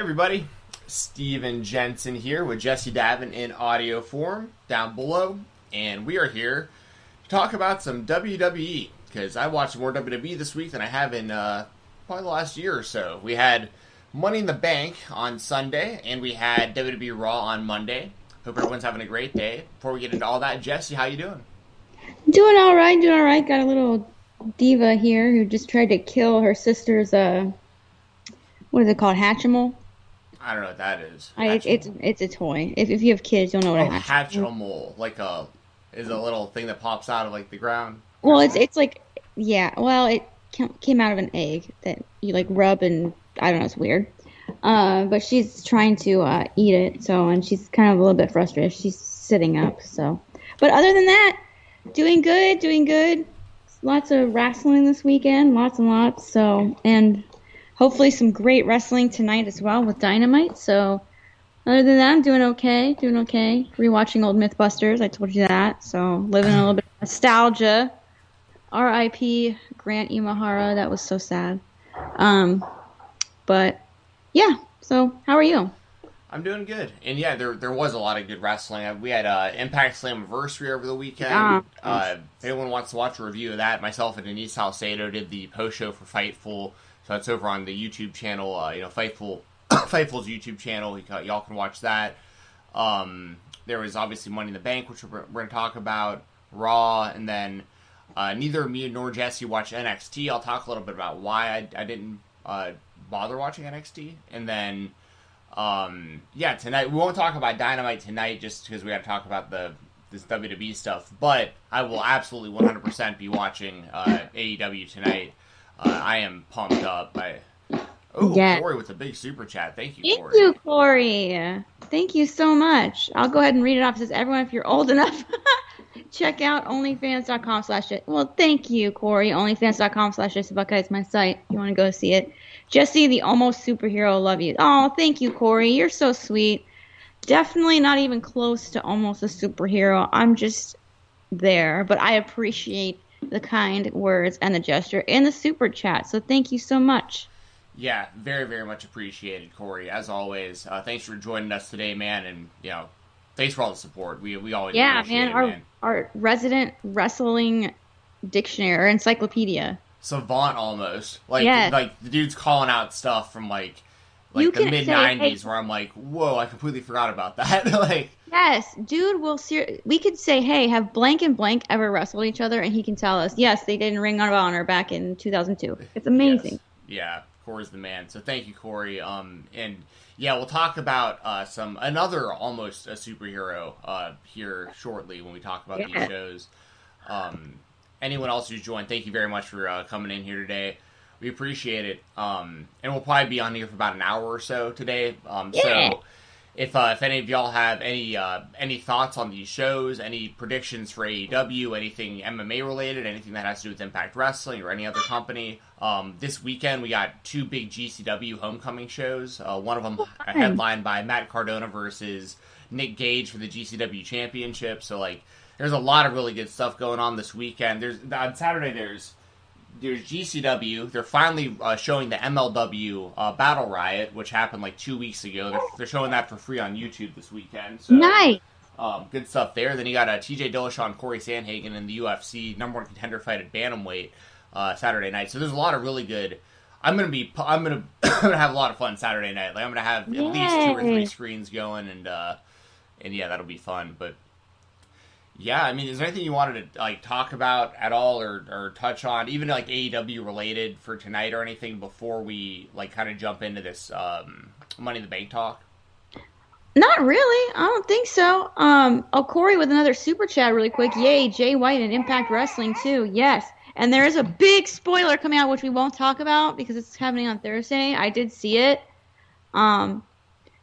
everybody, Steven Jensen here with Jesse Davin in audio form down below, and we are here to talk about some WWE because I watched more WWE this week than I have in uh, probably the last year or so. We had Money in the Bank on Sunday, and we had WWE Raw on Monday. Hope everyone's having a great day. Before we get into all that, Jesse, how you doing? Doing all right, doing all right. Got a little diva here who just tried to kill her sister's uh, what is it called, Hatchimal? I don't know what that is. I, it's it's it's a toy. If, if you have kids, you'll know what oh, a Hatchimal. Hatchimal, like a is a little thing that pops out of like the ground. Well, it's it's like yeah. Well, it ca- came out of an egg that you like rub and I don't know. It's weird. Uh, but she's trying to uh, eat it. So and she's kind of a little bit frustrated. She's sitting up. So, but other than that, doing good, doing good. Lots of wrestling this weekend. Lots and lots. So and hopefully some great wrestling tonight as well with Dynamite. So other than that, I'm doing okay, doing okay. Rewatching old MythBusters, I told you that. So living a little bit of nostalgia. R.I.P. Grant Imahara, that was so sad. Um, but yeah. So how are you? I'm doing good, and yeah, there there was a lot of good wrestling. We had uh, Impact Slammiversary over the weekend. Ah, uh, if anyone wants to watch a review of that, myself and Denise Salcedo did the post show for Fightful, that's over on the YouTube channel. Uh, you know, Fightful Fightful's YouTube channel. Y'all can watch that. Um, there was obviously Money in the Bank, which we're, we're going to talk about. Raw, and then uh, neither me nor Jesse watched NXT. I'll talk a little bit about why I, I didn't uh, bother watching NXT, and then um, yeah, tonight we won't talk about Dynamite tonight just because we got to talk about the this WWE stuff. But I will absolutely 100% be watching uh, AEW tonight. Uh, I am pumped up. I oh Yeah. Corey with a big super chat. Thank you, Thank Corey. you, Corey. Thank you so much. I'll go ahead and read it off. It says, everyone, if you're old enough, check out onlyfans.com slash it. Well, thank you, Corey. Onlyfans.com slash Jesse Buckeye is my site. You want to go see it. Jesse, the almost superhero, love you. Oh, thank you, Corey. You're so sweet. Definitely not even close to almost a superhero. I'm just there, but I appreciate the kind words and the gesture and the super chat. So thank you so much. Yeah, very very much appreciated, Corey. As always, uh, thanks for joining us today, man. And you know, thanks for all the support. We we always Yeah, appreciate man, it, our man. our resident wrestling dictionary or encyclopedia. savant almost. Like Yes. like the dude's calling out stuff from like like the mid '90s, hey- where I'm like, whoa, I completely forgot about that. like Yes, dude will ser- we could say, "Hey, have blank and blank ever wrestled each other?" and he can tell us, "Yes, they did in Ring of Honor back in 2002." It's amazing. yes. Yeah, Corey's the man. So thank you, Corey. Um and yeah, we'll talk about uh, some another almost a superhero uh, here shortly when we talk about Yeah. these shows. Um, anyone else who's joined, thank you very much for uh, coming in here today. We appreciate it. Um, and we'll probably be on here for about an hour or so today. Um, Yeah. So if uh, if any of y'all have any uh, any thoughts on these shows, any predictions for AEW, anything MMA related, anything that has to do with Impact Wrestling or any other company, um, this weekend we got two big GCW homecoming shows. Uh, one of them headlined by Matt Cardona versus Nick Gage for the GCW Championship. So like, there's a lot of really good stuff going on this weekend. There's on Saturday there's there's GCW. They're finally uh, showing the MLW uh, Battle Riot, which happened like two weeks ago. They're, they're showing that for free on YouTube this weekend. So Nice. um, good stuff there. Then you got uh, TJ Dillashaw, and Cory Sandhagen in the UFC number one contender fight at bantamweight uh, Saturday night. So there's a lot of really good. I'm gonna be. I'm gonna. I'm gonna have a lot of fun Saturday night. Like I'm gonna have at least two or three screens going, and uh, and yeah, that'll be fun. But yeah, I mean, is there anything you wanted to like talk about at all, or or touch on, even like AEW related for tonight, or anything before we like kind of jump into this um, Money in the Bank talk? Not really. I don't think so. Um, oh, Corey with another super chat, really quick. Yay, Jay White and Impact Wrestling too. Yes, and there is a big spoiler coming out, which we won't talk about because it's happening on Thursday. I did see it. Um,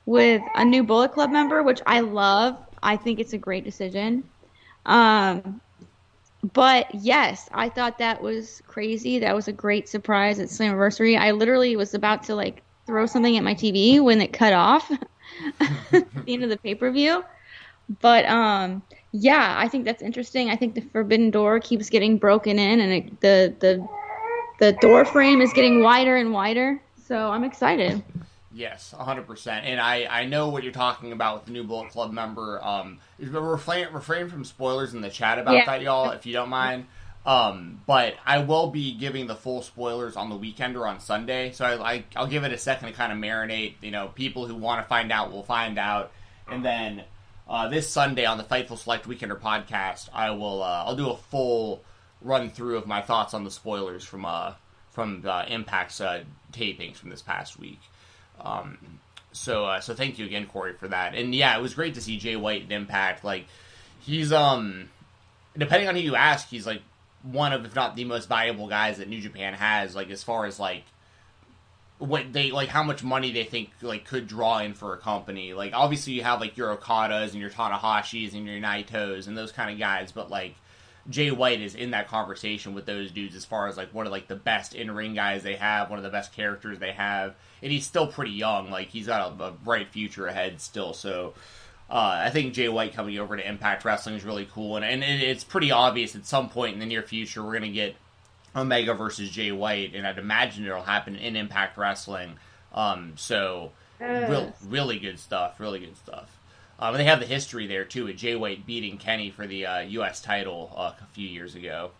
with a new Bullet Club member, which I love. I think it's a great decision. Um, but yes, I thought that was crazy. That was a great surprise at Slammiversary. I literally was about to like throw something at my TV when it cut off the end of the pay per view. But um, yeah, I think that's interesting. I think the forbidden door keeps getting broken in, and it, the the the door frame is getting wider and wider. So I'm excited. Yes, 100%. And I, I know what you're talking about with the new Bullet Club member. Um, refrain, refrain from spoilers in the chat about Yeah. that, y'all, if you don't mind. Um, but I will be giving the full spoilers on the weekend or on Sunday. So I, I, I'll give it a second to kind of marinate. You know, people who want to find out will find out. And then uh, this Sunday on the Fightful Select Weekender podcast, I will uh, I'll do a full run through of my thoughts on the spoilers from uh, from uh, Impact's uh, tapings from this past week. Um, so uh, so thank you again, Corey, for that. And yeah, it was great to see Jay White in Impact. Like he's um depending on who you ask, he's like one of if not the most valuable guys that New Japan has. Like as far as like what they like how much money they think like could draw in for a company. Like obviously you have like your Okadas and your Tanahashis and your Naitos and those kind of guys, but like Jay White is in that conversation with those dudes as far as like one of like the best in ring guys they have, one of the best characters they have, and he's still pretty young. Like he's got a, a bright future ahead still. So uh, I think Jay White coming over to Impact Wrestling is really cool, and and it, it's pretty obvious at some point in the near future we're gonna get Omega versus Jay White, and I'd imagine it'll happen in Impact Wrestling. Um, so real, really good stuff, really good stuff. Um, and they have the history there too, with Jay White beating Kenny for the uh, U.S. title uh, a few years ago.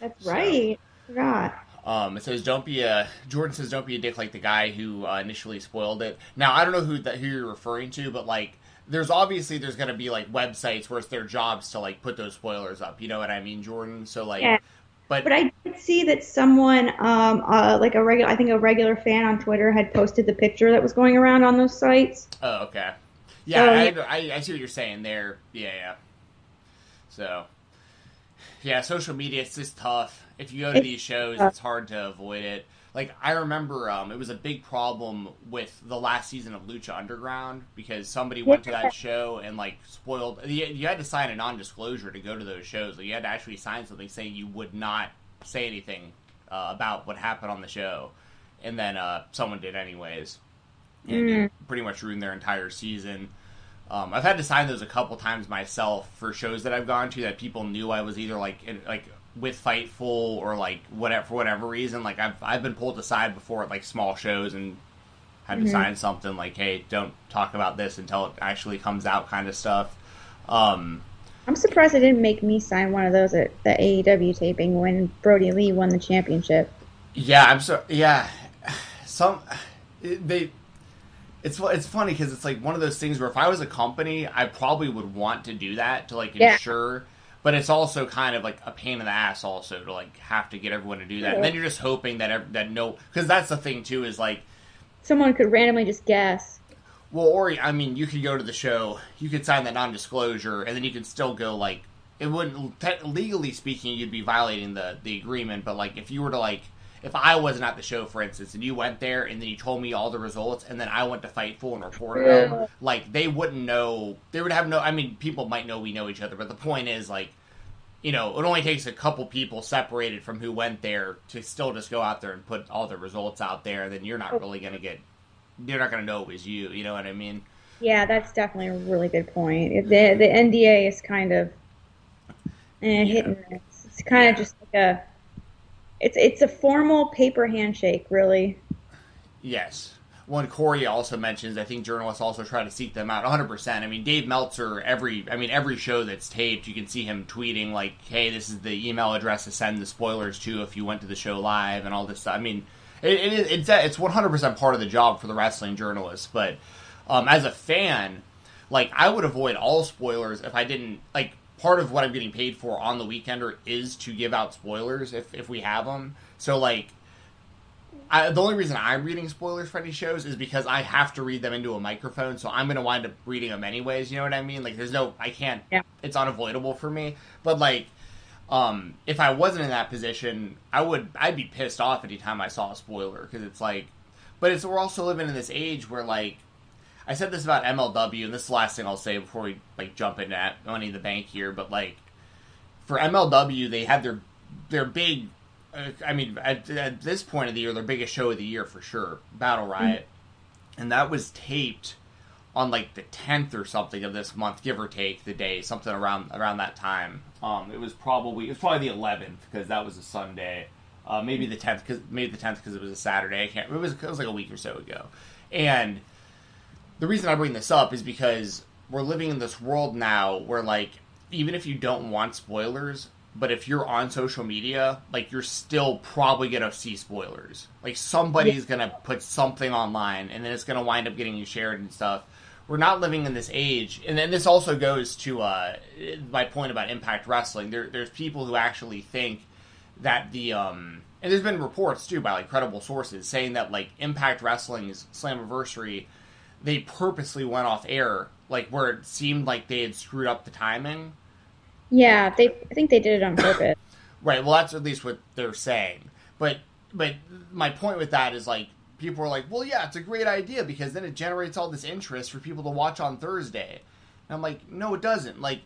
That's So- right. Forgot. Um, it says, "Don't be a." Jordan says, "Don't be a dick like the guy who uh, initially spoiled it." Now, I don't know who that who you're referring to, but like, there's obviously there's going to be like websites where it's their jobs to like put those spoilers up. You know what I mean, Jordan? So like, Yeah. but, But I did see that someone, um, uh, like a regular, I think a regular fan on Twitter had posted the picture that was going around on those sites. oh, okay, yeah, So, I. I, I see what you're saying there. Yeah, yeah. So, yeah, social media it's just tough. If you go to these shows, it's hard to avoid it. Like I remember, um, it was a big problem with the last season of Lucha Underground because somebody went to that show and like spoiled. You, you had to sign a non-disclosure to go to those shows. Like, you had to actually sign something saying you would not say anything uh, about what happened on the show, and then uh, someone did anyways, and it pretty much ruined their entire season. Um, I've had to sign those a couple times myself for shows that I've gone to that people knew I was either like in, like with Fightful or like whatever for whatever reason. Like I've I've been pulled aside before at like small shows and had to sign something like, "Hey, don't talk about this until it actually comes out," kind of stuff. Um, I'm surprised they didn't make me sign one of those at the AEW taping when Brodie Lee won the championship. Yeah, I'm so yeah. Some they. It's it's funny because it's like one of those things where if I was a company, I probably would want to do that to like Yeah. ensure. But it's also kind of like a pain in the ass also to like have to get everyone to do that, and then you're just hoping that that no, because that's the thing too is like Someone could randomly just guess. well, or I mean, you could go to the show, you could sign that non-disclosure, and then you could still go like it wouldn't te- legally speaking, you'd be violating the the agreement. But like if you were to like if I wasn't at the show, for instance, and you went there and then you told me all the results, and then I went to Fightful and reported them, like they wouldn't know. They would have no. I mean, people might know we know each other, but the point is like. You know, it only takes a couple people separated from who went there to still just go out there and put all the results out there. Then you're not really going to get you're not going to know it was you. You know what I mean? Yeah, that's definitely a really good point. The the NDA is kind of eh, hit and miss. It's kind Yeah. of just like a it's it's a formal paper handshake, really. Yes. One Corey also mentions, I think journalists also try to seek them out 100%. I mean, Dave Meltzer, every, I mean, every show that's taped, you can see him tweeting, like, hey, this is the email address to send the spoilers to if you went to the show live and all this stuff. I mean, it, it it's, it's 100% part of the job for the wrestling journalist. But um, as a fan, like, I would avoid all spoilers if I didn't, like, part of what I'm getting paid for on the Weekender is to give out spoilers if, if we have them. So, like, I, the only reason I'm reading spoilers for any shows is because I have to read them into a microphone, so I'm going to wind up reading them anyways. You know what I mean? Like, there's no, I can't. Yeah. It's unavoidable for me. But like, um, if I wasn't in that position, I would, I'd be pissed off anytime I saw a spoiler because it's like, but it's we're also living in this age where like, I said this about MLW, and this is the last thing I'll say before we like jump into Money in the Bank here, but like, for MLW, they had their their big. Uh, I mean, at, at this point of the year, their biggest show of the year for sure, Battle Riot, and that was taped on like the tenth or something of this month, give or take the day, something around around that time. Um, it was probably it was probably the eleventh because that was a Sunday, uh, maybe the tenth because maybe the tenth because it was a Saturday. I can't. It was it was like a week or so ago, and the reason I bring this up is because we're living in this world now where like even if you don't want spoilers, but if you're on social media, like you're still probably gonna see spoilers. Like somebody's yeah. gonna put something online, and then it's gonna wind up getting shared and stuff. We're not living in this age, and then this also goes to uh, my point about Impact Wrestling. There, there's people who actually think that the um, and there's been reports too by like credible sources saying that like Impact Wrestling's Slammiversary, they purposely went off air like where it seemed like they had screwed up the timing yeah, they. I think they did it on purpose. right. Well, that's at least what they're saying. But but my point with that is like people are like, well, yeah, it's a great idea because then it generates all this interest for people to watch on Thursday. And I'm like, no, it doesn't. Like,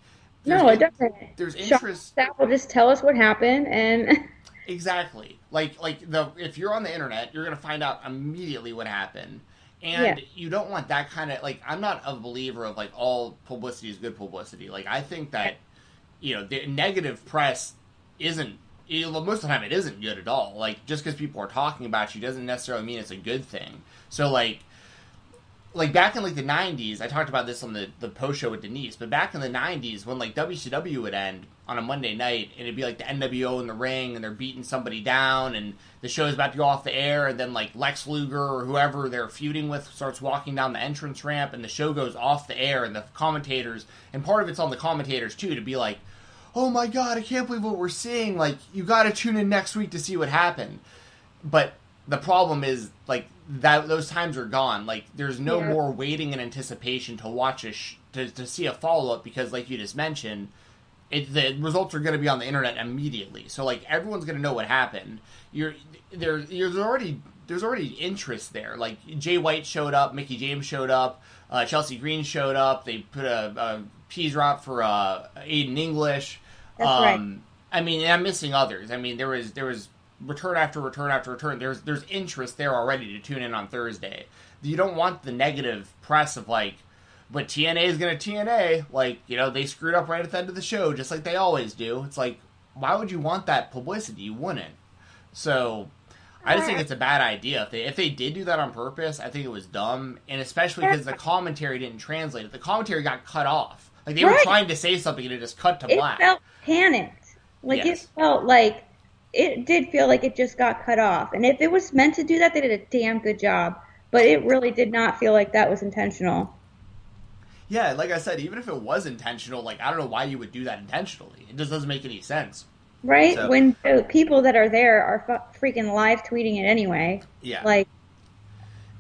no, it doesn't. There's interest. That will just tell us what happened and. exactly. Like like the if you're on the internet, you're gonna find out immediately what happened. And yeah. you don't want that kind of like I'm not a believer of like all publicity is good publicity. Like I think that you know, the negative press isn't you know, most of the time it isn't good at all. Like just because people are talking about you doesn't necessarily mean it's a good thing. So like like back in like the 90s, I talked about this on the the post show with Denise, but back in the 90s when like WCW would end on a Monday night and it'd be like the NWO in the ring and they're beating somebody down and the show's about to go off the air and then like Lex Luger or whoever they're feuding with starts walking down the entrance ramp and the show goes off the air and the commentators and part of it's on the commentators too to be like oh my god, I can't believe what we're seeing. Like, you got to tune in next week to see what happened. But the problem is, like, that those times are gone. Like, there's no yeah. more waiting and anticipation to watch a sh- to to see a follow up because, like you just mentioned, it, the results are going to be on the internet immediately. So, like, everyone's going to know what happened. You're there. There's already there's already interest there. Like Jay White showed up, Mickie James showed up, uh, Chelsea Green showed up. They put a, a peas drop for uh, Aiden English. That's um, right. I mean, I'm missing others. I mean, there was there was return after return after return. There's there's interest there already to tune in on Thursday. You don't want the negative press of like, but TNA is going to TNA. Like, you know, they screwed up right at the end of the show, just like they always do. It's like, why would you want that publicity? You wouldn't. So, I just think it's a bad idea. If they if they did do that on purpose, I think it was dumb, and especially because the commentary didn't translate it. The commentary got cut off. Like they right. were trying to say something and it just cut to it black. It felt panicked. Like yes. it felt like it did feel like it just got cut off. And if it was meant to do that, they did a damn good job. But it really did not feel like that was intentional. Yeah, like I said, even if it was intentional, like I don't know why you would do that intentionally. It just doesn't make any sense. Right? So, when the people that are there are freaking live tweeting it anyway. Yeah. Like,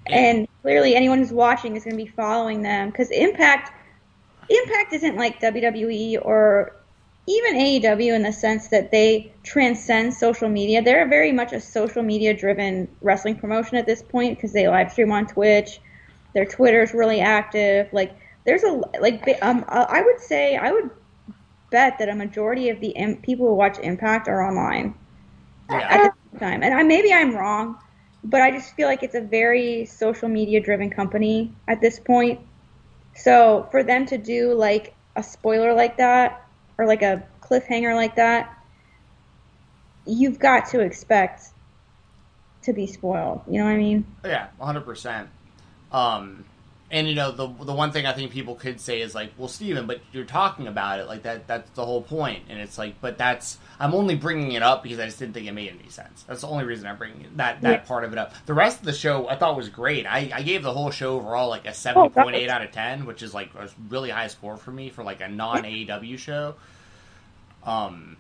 and, and clearly anyone who's watching is going to be following them because Impact Impact isn't like WWE or even AEW in the sense that they transcend social media. They're very much a social media driven wrestling promotion at this point because they live stream on Twitch. Their Twitter's really active. Like there's a like um uh, I would say I would bet that a majority of the people who watch Impact are online yeah. at the time. And I, maybe I'm wrong, but I just feel like it's a very social media driven company at this point. So for them to do like a spoiler like that or like a cliffhanger like that, you've got to expect to be spoiled. You know what I mean? Yeah, 100%. Um, and you know the the one thing I think people could say is like, well, Steven, but you're talking about it like that. That's the whole point, and it's like, but that's I'm only bringing it up because I just didn't think it made any sense. That's the only reason I'm bringing that that yeah. part of it up. The rest of the show I thought was great. I, I gave the whole show overall like a seventy point eight out of ten, which is like a really high score for me for like a non AEW show. Um.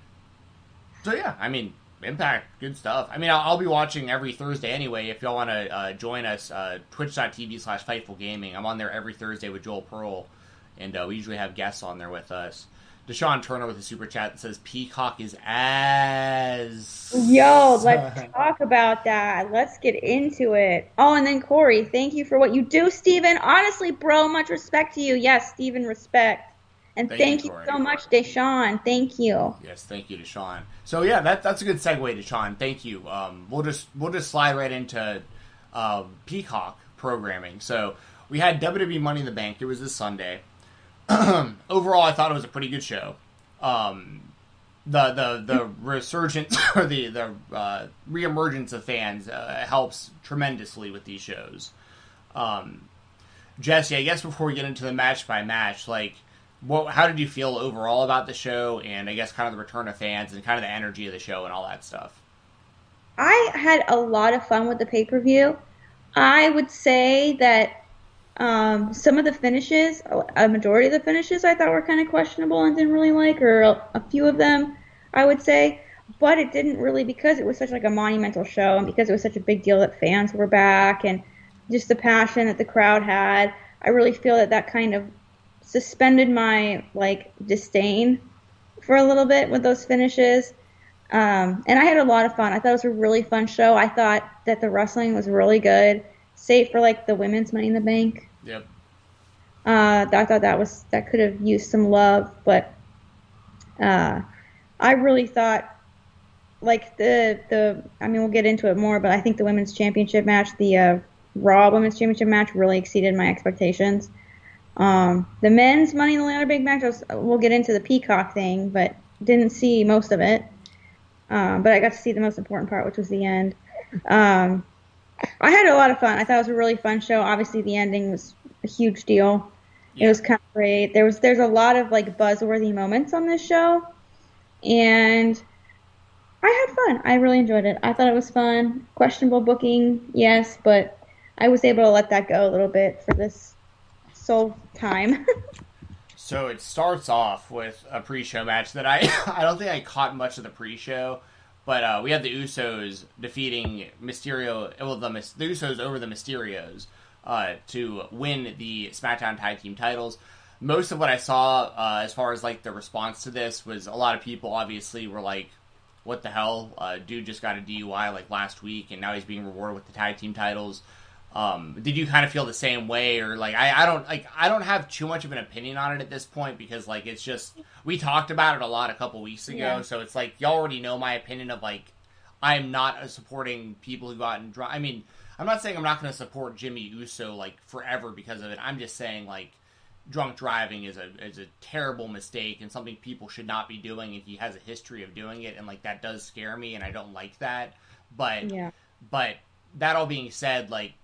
So yeah, I mean, Impact, good stuff. I mean, I'll, I'll, be watching every Thursday anyway. If y'all want to uh, join us, uh, twitch.tv slash Fightful Gaming. I'm on there every Thursday with Joel Pearl, and uh, we usually have guests on there with us. Deshaun Turner with a super chat that says Peacock is as. Yo, let's talk about that. Let's get into it. Oh, and then Corey, thank you for what you do, Steven. Honestly, bro, much respect to you. Yes, Steven, respect. And thank, thank you, so much, Deshaun. Thank you. Yes, thank you, Deshaun. So yeah, that that's a good segue, Deshaun. Thank you. Um, we'll just we'll just slide right into uh, Peacock programming. So we had WWE Money in the Bank. It was this Sunday. Overall, I thought it was a pretty good show. Um, the the the resurgence or the the uh, reemergence of fans uh, helps tremendously with these shows. Um, Jesse, I guess before we get into the match by match, like, what, how did you feel overall about the show, and I guess kind of the return of fans and kind of the energy of the show and all that stuff? I had a lot of fun with the pay per view. I would say that um, some of the finishes, a majority of the finishes, I thought were kind of questionable and didn't really like, or a, a few of them, I would say. But it didn't really because it was such like a monumental show, and because it was such a big deal that fans were back, and just the passion that the crowd had. I really feel that that kind of suspended my like disdain for a little bit with those finishes. Um, and I had a lot of fun. I thought it was a really fun show. I thought that the wrestling was really good, save for like the women's Money in the Bank. Yep. Uh, I thought that was that could have used some love, but uh, I really thought like the the I mean we'll get into it more, but I think the women's championship match, the uh, Raw women's championship match, really exceeded my expectations. Um, the men's Money in the Ladder big match, was, we'll get into the Peacock thing, but didn't see most of it. Um, but I got to see the most important part, which was the end. Um, I had a lot of fun. I thought it was a really fun show. Obviously, the ending was a huge deal. Yeah. It was kind of great. There was there's a lot of like buzzworthy moments on this show, and I had fun. I really enjoyed it. I thought it was fun. Questionable booking, yes, but I was able to let that go a little bit for this sole time. So it starts off with a pre-show match that I I don't think I caught much of the pre-show, but uh, we had the Usos defeating Mysterio, well the, the Usos over the Mysterios uh, to win the SmackDown Tag Team titles. Most of what I saw uh, as far as like the response to this was a lot of people obviously were like, "What the hell? Uh, dude just got a DUI like last week, and now he's being rewarded with the tag team titles." Um, did you kind of feel the same way, or like I, I don't like I don't have too much of an opinion on it at this point because like it's just we talked about it a lot a couple weeks ago, yeah. so it's like y'all already know my opinion of like I'm not supporting people who go out and drive. I mean, I'm not saying I'm not going to support Jimmy Uso like forever because of it. I'm just saying like drunk driving is a is a terrible mistake and something people should not be doing, and he has a history of doing it, and like that does scare me, and I don't like that. But yeah. but that all being said, like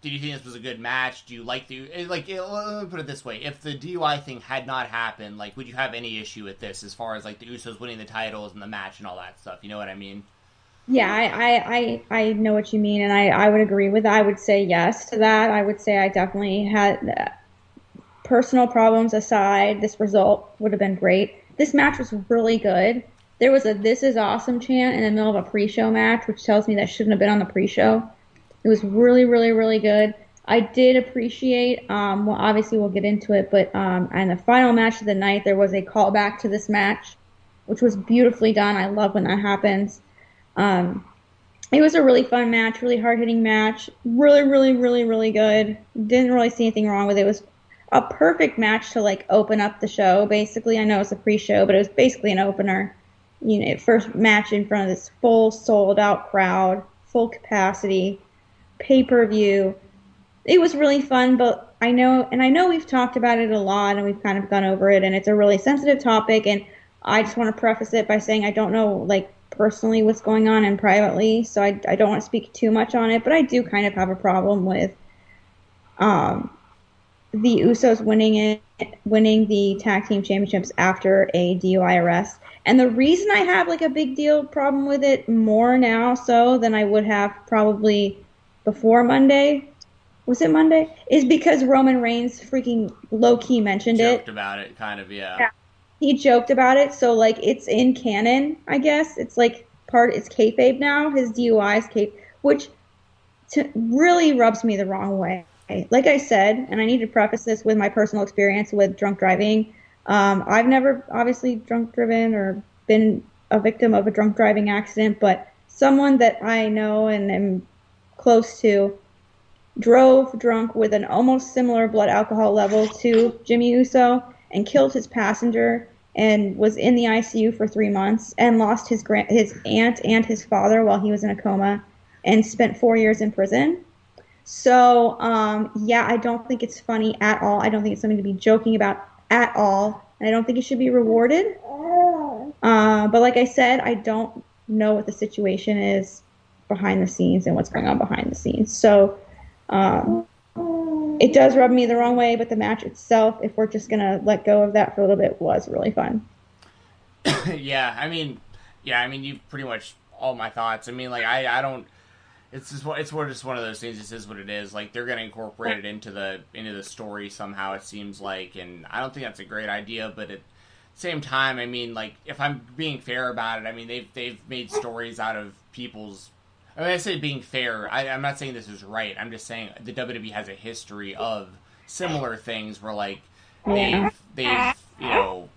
did you think this was a good match? Do you like the eh, like? Eh, let me put it this way: if the DUI thing had not happened, like, would you have any issue with this as far as like the Usos winning the titles and the match and all that stuff? You know what I mean? Yeah, I I, I, I know what you mean, and I, I would agree with that. I would say yes to that. I would say I definitely had uh, personal problems aside. This result would have been great. This match was really good. There was a "This is awesome" chant in the middle of a pre-show match, which tells me that shouldn't have been on the pre-show. It was really, really, really good. I did appreciate, um, well, obviously we'll get into it, but um, in the final match of the night, there was a callback to this match, which was beautifully done. I love when that happens. Um, it was a really fun match, really hard hitting match. Really, really, really, really good. Didn't really see anything wrong with it. It was a perfect match to like open up the show. Basically, I know it's a pre-show, but it was basically an opener. You know, first match in front of this full sold out crowd, full capacity pay per view. It was really fun, but I know, and I know we've talked about it a lot and we've kind of gone over it, and it's a really sensitive topic. And I just want to preface it by saying I don't know, like, personally what's going on and privately, so I, I don't want to speak too much on it, but I do kind of have a problem with um, the Usos winning it, winning the tag team championships after a DUI arrest. And the reason I have like a big deal problem with it more now so than I would have probably before Monday. Was it Monday? Is because Roman Reigns freaking low key mentioned Joked it. Joked about it, kind of, yeah. yeah. He joked about it, so like it's in canon, I guess. It's like part. It's kayfabe now. His DUI is kayfabe, which to, really rubs me the wrong way. Like I said, and I need to preface this with my personal experience with drunk driving. Um, I've never obviously drunk driven or been a victim of a drunk driving accident, but someone that I know and am close to, drove drunk with an almost similar blood alcohol level to Jimmy Uso and killed his passenger and was in the ICU for three months and lost his grand- his aunt and his father while he was in a coma and spent four years in prison. So um, yeah, I don't think it's funny at all. I don't think it's something to be joking about at all. I don't think it should be rewarded. Uh, but like I said, I don't know what the situation is behind the scenes and what's going on behind the scenes. So, um, it does rub me the wrong way, but the match itself, if we're just gonna let go of that for a little bit, was really fun. yeah, I mean, yeah, I mean, you pretty much all my thoughts. I mean, like I, I don't. It's just it's just one of those things. This is what it is. Like they're gonna incorporate it into the into the story somehow. It seems like, and I don't think that's a great idea. But at the same time, I mean, like if I'm being fair about it, I mean they've they've made stories out of people's I mean, I say being fair. I, am not saying this is right. I'm just saying the WWE has a history of similar things where like they've they've you know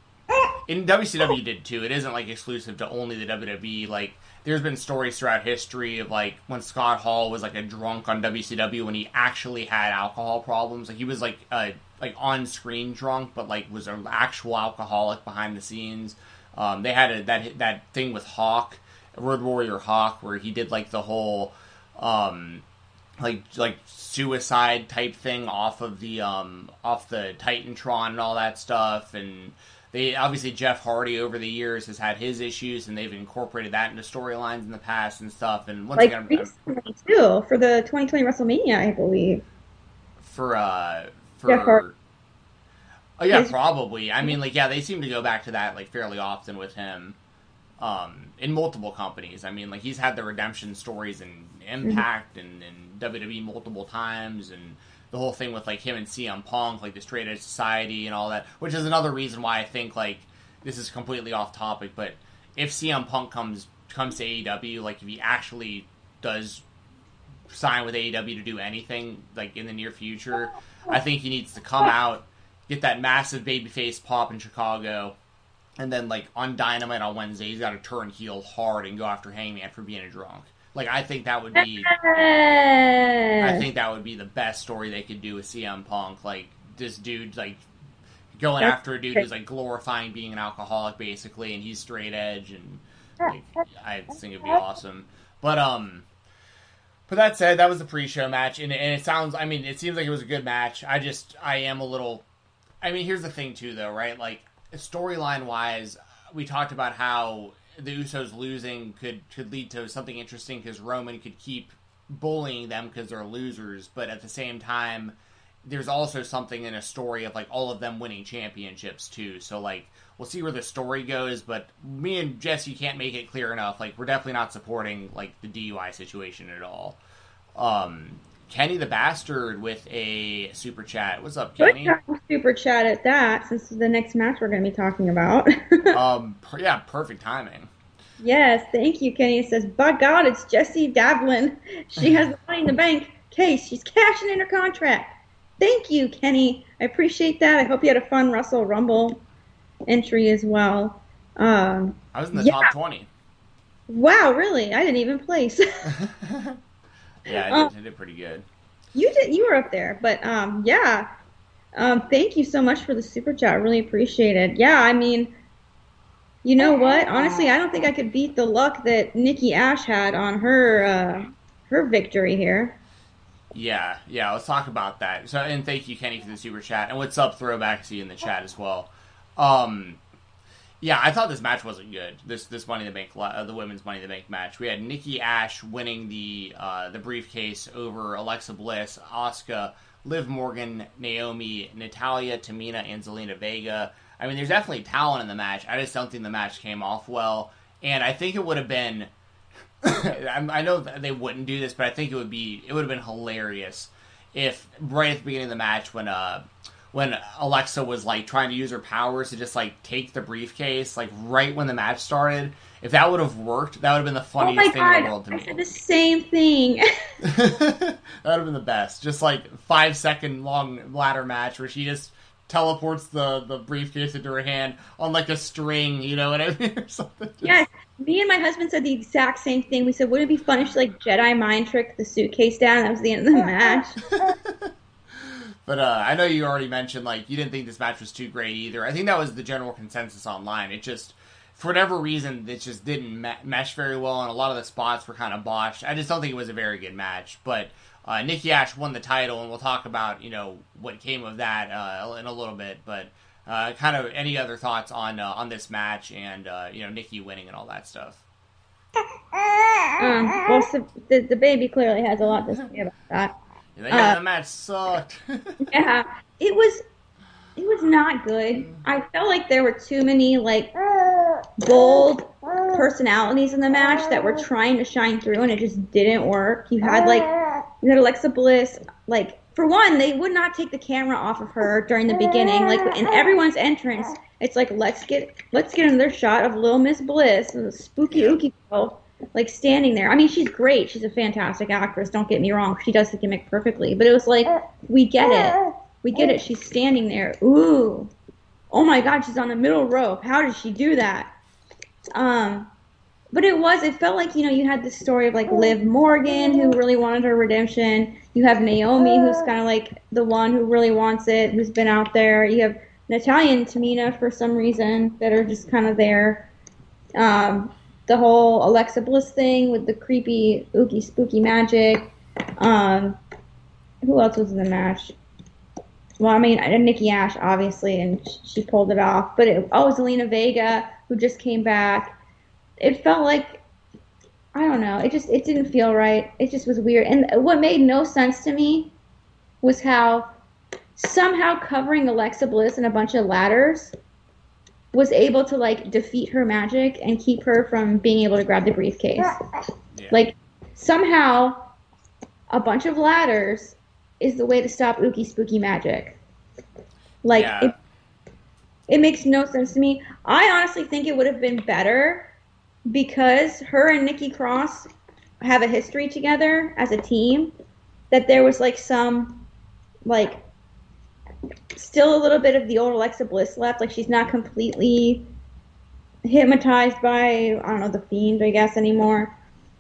in WCW did too. It isn't like exclusive to only the WWE. Like there's been stories throughout history of like when Scott Hall was like a drunk on WCW when he actually had alcohol problems. Like he was like a like on screen drunk, but like was an actual alcoholic behind the scenes. Um, they had a, that that thing with Hawk Road Warrior Hawk, where he did like the whole um, like like suicide type thing off of the um, off the Titantron and all that stuff, and they obviously Jeff Hardy over the years has had his issues, and they've incorporated that into storylines in the past and stuff. And once like again, recently too for the 2020 WrestleMania, I believe. For uh, for Jeff Hardy. Oh yeah, probably. I mean, like, yeah, they seem to go back to that like fairly often with him um, in multiple companies. I mean, like he's had the redemption stories in Impact and, and WWE multiple times, and the whole thing with like him and CM Punk, like the Straight Edge Society and all that, which is another reason why I think like this is completely off topic. But if CM Punk comes comes to AEW, like if he actually does sign with AEW to do anything like in the near future, I think he needs to come out, get that massive babyface pop in Chicago, and then like on Dynamite on Wednesday, he's got to turn heel hard and go after Hangman for being a drunk. Like I think that would be, I think that would be the best story they could do with CM Punk. Like this dude, like going after a dude who's like glorifying being an alcoholic basically, and he's straight edge, and like I think it'd be awesome. But um, but that said, that was the pre-show match, and, and it sounds, I mean, it seems like it was a good match. I just, I am a little. I mean, here's the thing too, though, right? Like storyline wise, we talked about how the Usos losing could could lead to something interesting because Roman could keep bullying them because they're losers, but at the same time, there's also something in a story of like all of them winning championships too. So like we'll see where the story goes, but me and Jesse can't make it clear enough. Like we're definitely not supporting like the DUI situation at all. Um, Kenny the Bastard with a super chat. What's up, Kenny? Super chat at that, since the next match we're going to be talking about. um, yeah, perfect timing. Yes, thank you, Kenny. It says, by God, it's Jessie Davlin. She has the money in the bank case. She's cashing in her contract. Thank you, Kenny. I appreciate that. I hope you had a fun Russell Rumble entry as well. Um, I was in the yeah. top 20. Wow, really? I didn't even place. Yeah, I did, um, did pretty good. You did. You were up there, but um, yeah. Um, thank you so much for the super chat. Really appreciate it. Yeah, I mean, you know what? Honestly, I don't think I could beat the luck that Nikki Ash had on her uh, her victory here. Yeah, yeah. Let's talk about that. So, and thank you, Kenny, for the super chat. And what's up, Throwback? See you in the chat as well. Um, yeah, I thought this match wasn't good. This this Money in the Bank, uh, the women's Money in the Bank match. We had Nikki Ash winning the uh, the briefcase over Alexa Bliss, Asuka, Liv Morgan, Naomi, Natalya, Tamina, and Zelina Vega. I mean, there's definitely talent in the match. I just don't think the match came off well, and I think it would have been. I know they wouldn't do this, but I think it would be it would have been hilarious if right at the beginning of the match when uh when Alexa was like trying to use her powers to just like take the briefcase, like right when the match started. If that would have worked, that would have been the oh funniest oh thing God, in the world to I me. Said the same thing. that would have been the best. Just like five second long ladder match where she just teleports the the briefcase into her hand on like a string, you know what I mean, or something. Just... Yeah, me and my husband said the exact same thing. We said, wouldn't it be fun if she like Jedi mind trick the suitcase down? That was the end of the match. But uh, I know you already mentioned like you didn't think this match was too great either. I think that was the general consensus online. It just for whatever reason it just didn't me- mesh very well, and a lot of the spots were kind of botched. I just don't think it was a very good match. But uh, Nikki Ash won the title, and we'll talk about you know what came of that uh, in a little bit. But uh, kind of any other thoughts on uh, on this match and uh, you know Nikki winning and all that stuff. Um, well, the, the baby clearly has a lot to say about that. Then, yeah, uh, the match sucked. yeah, it was. It was not good. I felt like there were too many like bold personalities in the match that were trying to shine through, and it just didn't work. You had like you had Alexa Bliss, like for one, they would not take the camera off of her during the beginning. Like in everyone's entrance, it's like let's get let's get another shot of Little Miss Bliss, the spooky ooky girl, like standing there. I mean, she's great. She's a fantastic actress. Don't get me wrong. She does the gimmick perfectly. But it was like we get it. We get it. She's standing there. Ooh. Oh my God, she's on the middle rope. How did she do that? Um, but it was. It felt like you know you had the story of like Liv Morgan who really wanted her redemption. You have Naomi who's kind of like the one who really wants it, who's been out there. You have Natalya and Tamina for some reason that are just kind of there. Um, the whole Alexa Bliss thing with the creepy, ooky, spooky magic. Um, who else was in the match? Well, I mean, Nikki Ash, obviously, and she pulled it off. But it, oh, Zelina Vega, who just came back. It felt like, I don't know, it just it didn't feel right. It just was weird. And what made no sense to me was how somehow covering Alexa Bliss in a bunch of ladders was able to like defeat her magic and keep her from being able to grab the briefcase. Yeah. Like somehow a bunch of ladders is the way to stop Ookie Spooky magic. Like yeah. it, it makes no sense to me. I honestly think it would have been better because her and Nikki Cross have a history together as a team that there was like some like still a little bit of the old Alexa Bliss left. Like she's not completely hypnotized by I don't know the fiend, I guess anymore.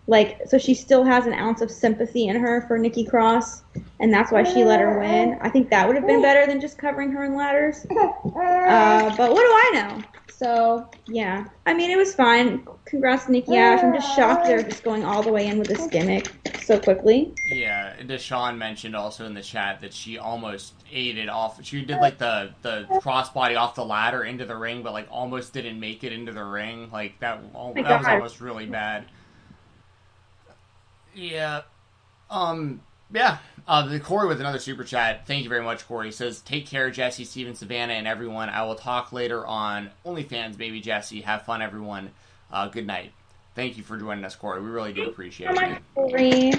Like so, she still has an ounce of sympathy in her for Nikki Cross, and that's why she let her win. I think that would have been better than just covering her in ladders. Uh, but what do I know? So yeah, I mean it was fine. Congrats Nikki Ash. I'm just shocked they're just going all the way in with this gimmick so quickly. Yeah, Deshawn mentioned also in the chat that she almost ate it off. She did like the the crossbody off the ladder into the ring, but like almost didn't make it into the ring. Like that, oh that was almost really bad. Yeah. Um. Yeah. Uh, the Corey with another super chat. Thank you very much, Corey. He says, "Take care, Jesse, Steven, Savannah, and everyone. I will talk later on OnlyFans, baby Jesse. Have fun, everyone. Uh, good night. Thank you for joining us, Corey. We really do appreciate it. Corey.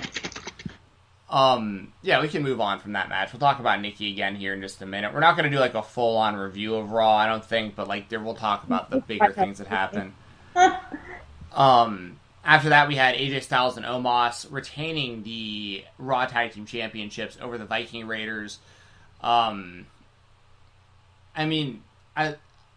Um, yeah, we can move on from that match. We'll talk about Nikki again here in just a minute. We're not going to do like a full on review of Raw, I don't think, but like there we'll talk about the bigger things that happen. um, after that, we had AJ Styles and Omos retaining the Raw Tag Team Championships over the Viking Raiders. Um, I mean, I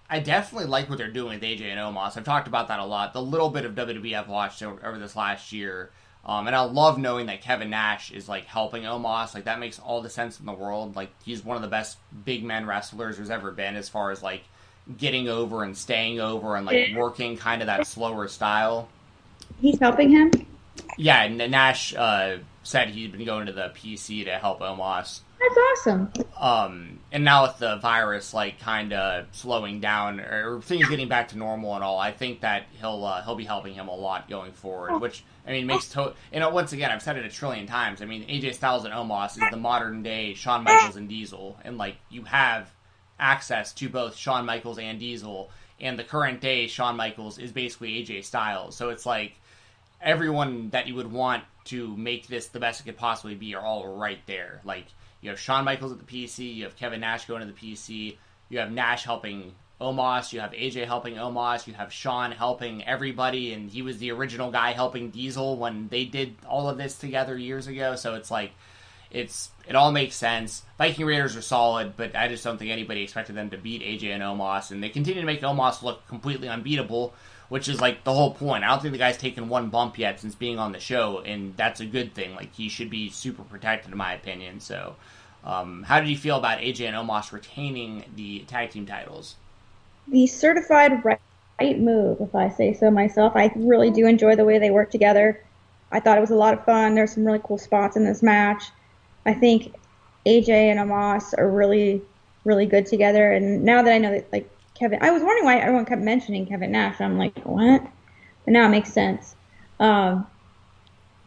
I definitely like what they're doing with AJ and Omos. I've talked about that a lot. The little bit of WWE I've watched over, over this last year, um, and I love knowing that Kevin Nash is like helping Omos. Like that makes all the sense in the world. Like he's one of the best big men wrestlers there's ever been, as far as like getting over and staying over and like working kind of that slower style. He's helping him. Yeah, and Nash uh, said he'd been going to the PC to help Omos. That's awesome. Um, and now with the virus like kind of slowing down or things getting back to normal and all, I think that he'll uh, he'll be helping him a lot going forward. Oh. Which I mean makes to you know once again I've said it a trillion times. I mean AJ Styles and Omos is the modern day Shawn Michaels and Diesel, and like you have access to both Shawn Michaels and Diesel, and the current day Shawn Michaels is basically AJ Styles. So it's like everyone that you would want to make this the best it could possibly be are all right there. Like you have Shawn Michaels at the PC, you have Kevin Nash going to the PC, you have Nash helping Omos, you have AJ helping Omos, you have Shawn helping everybody, and he was the original guy helping Diesel when they did all of this together years ago. So it's like it's it all makes sense. Viking Raiders are solid, but I just don't think anybody expected them to beat AJ and Omos, and they continue to make Omos look completely unbeatable which is like the whole point. I don't think the guy's taken one bump yet since being on the show, and that's a good thing. Like he should be super protected, in my opinion. So, um, how did you feel about AJ and Omos retaining the tag team titles? The certified right move, if I say so myself. I really do enjoy the way they work together. I thought it was a lot of fun. There's some really cool spots in this match. I think AJ and Omos are really, really good together. And now that I know that like Kevin. I was wondering why everyone kept mentioning Kevin Nash. I'm like, what? But now it makes sense. Um,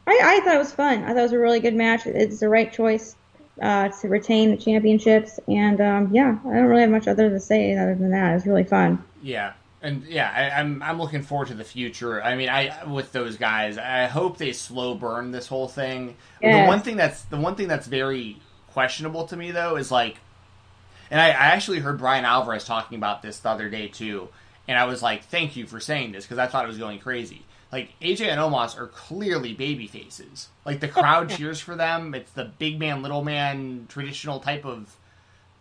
I, I thought it was fun. I thought it was a really good match. It's the right choice. uh, to retain the championships. And um, yeah, I don't really have much other to say other than that. It was really fun. Yeah. And yeah, I, I'm I'm looking forward to the future. I mean, I with those guys, I hope they slow burn this whole thing. Yes. The one thing that's the one thing that's very questionable to me though is like, and I, I actually heard Bryan Alvarez talking about this the other day too, and I was like, thank you for saying this because I thought it was going crazy. Like AJ and Omos are clearly baby faces. Like the crowd cheers for them. It's the big man, little man, traditional type of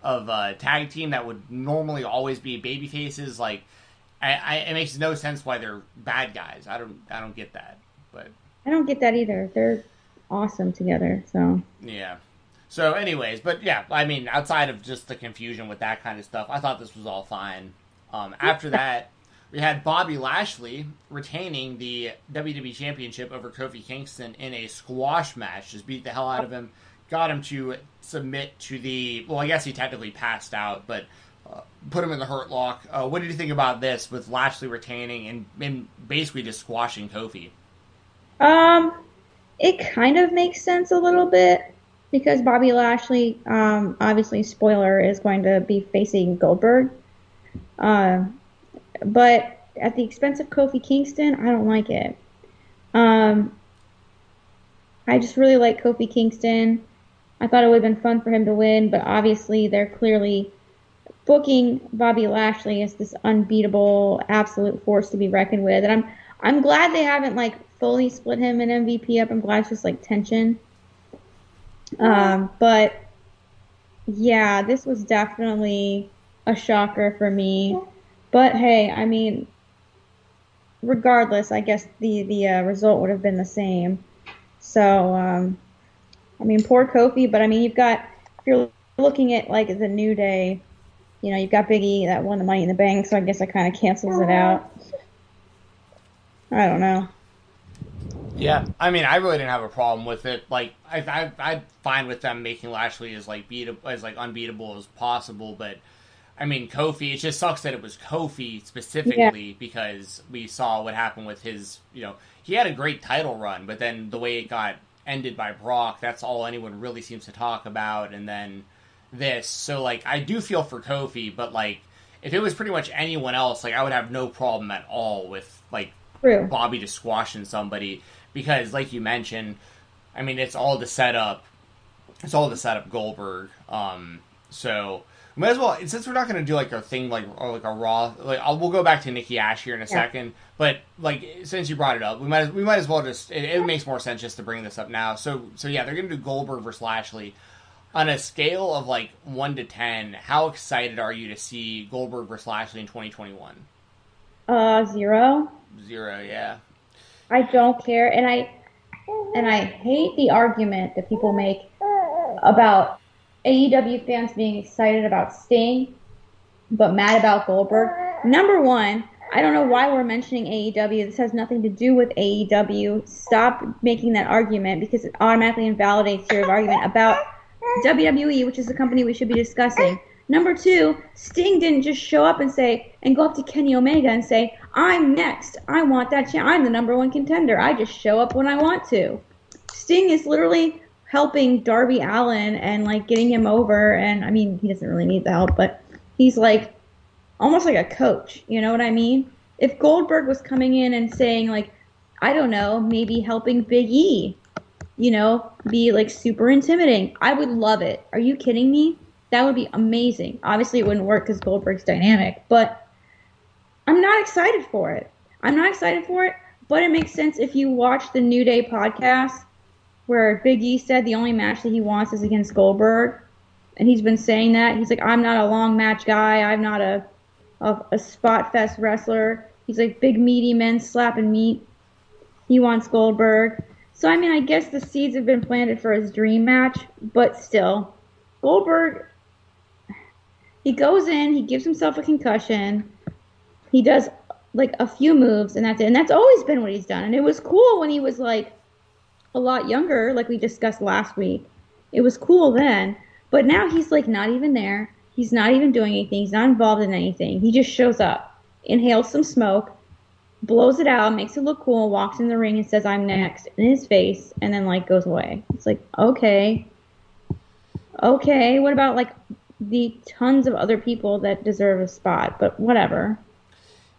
of uh, tag team that would normally always be baby faces. Like I, I, it makes no sense why they're bad guys. I don't I don't get that. But I don't get that either. They're awesome together. So yeah. So, anyways, but yeah, I mean, outside of just the confusion with that kind of stuff, I thought this was all fine. Um, after that, we had Bobby Lashley retaining the WWE Championship over Kofi Kingston in a squash match. Just beat the hell out of him, got him to submit to the. Well, I guess he technically passed out, but put him in the hurt lock. Uh, what did you think about this with Lashley retaining and, and basically just squashing Kofi? Um, it kind of makes sense a little bit because Bobby Lashley, um, obviously, spoiler, is going to be facing Goldberg. Uh, but at the expense of Kofi Kingston, I don't like it. Um, I just really like Kofi Kingston. I thought it would have been fun for him to win, but obviously they're clearly booking Bobby Lashley as this unbeatable, absolute force to be reckoned with. And I'm I'm glad they haven't like fully split him and MVP up. I'm glad it's just like tension. Um, but yeah, this was definitely a shocker for me. But hey, I mean, regardless, I guess the the uh, result would have been the same. So, um, I mean, poor Kofi, but I mean, you've got if you're looking at like the New Day, you know, you've got Big E that won the Money in the Bank, so I guess that kind of cancels it out. I don't know. Yeah, I mean, I really didn't have a problem with it. Like, I, I, I'm fine with them making Lashley as like beat as like unbeatable as possible. But I mean, Kofi. It just sucks that it was Kofi specifically Yeah. because we saw what happened with his. You know, he had a great title run, but then the way it got ended by Brock, that's all anyone really seems to talk about. And then this, so like, I do feel for Kofi, but like, if it was pretty much anyone else, like, I would have no problem at all with like True. Bobby just squashing somebody because, like you mentioned, I mean, it's all the setup. It's all the setup Goldberg. Um, so might as well since we're not going to do like a thing like or like a raw. Like I'll, we'll go back to Nikki Ash here in a Yeah. second. But like since you brought it up, we might as, we might as well just. It, it makes more sense just to bring this up now. So so yeah, they're going to do Goldberg versus Lashley. On a scale of like one to ten, how excited are you to see Goldberg versus Lashley in 2021? Uh, zero. Zero, yeah. I don't care, and I and I hate the argument that people make about AEW fans being excited about Sting, but mad about Goldberg. Number one, I don't know why we're mentioning AEW. This has nothing to do with AEW. Stop making that argument because it automatically invalidates your argument about WWE, which is the company we should be discussing. Number two, Sting didn't just show up and say and go up to Kenny Omega and say, "I'm next. I want that chance. I'm the number one contender. I just show up when I want to." Sting is literally helping Darby Allin and like getting him over. And I mean, he doesn't really need the help, but he's like almost like a coach. You know what I mean? If Goldberg was coming in and saying like, I don't know, maybe helping Big E, you know, be like super intimidating, I would love it. Are you kidding me? That would be amazing. Obviously, it wouldn't work because Goldberg's dynamic, but I'm not excited for it. I'm not excited for it, but it makes sense if you watch the New Day podcast where Big E said the only match that he wants is against Goldberg, and he's been saying that. He's like, I'm not a long match guy. I'm not a a, a spot fest wrestler. He's like big meaty men slapping meat. He wants Goldberg. So I mean, I guess the seeds have been planted for his dream match, but still, Goldberg. He goes in, he gives himself a concussion. He does like a few moves, and that's it. And that's always been what he's done. And it was cool when he was like a lot younger, like we discussed last week. It was cool then, but now he's like not even there. He's not even doing anything. He's not involved in anything. He just shows up, inhales some smoke, blows it out, makes it look cool, walks in the ring and says, I'm next in his face, and then like goes away. It's like, okay. okay. What about like the tons of other people that deserve a spot? But whatever.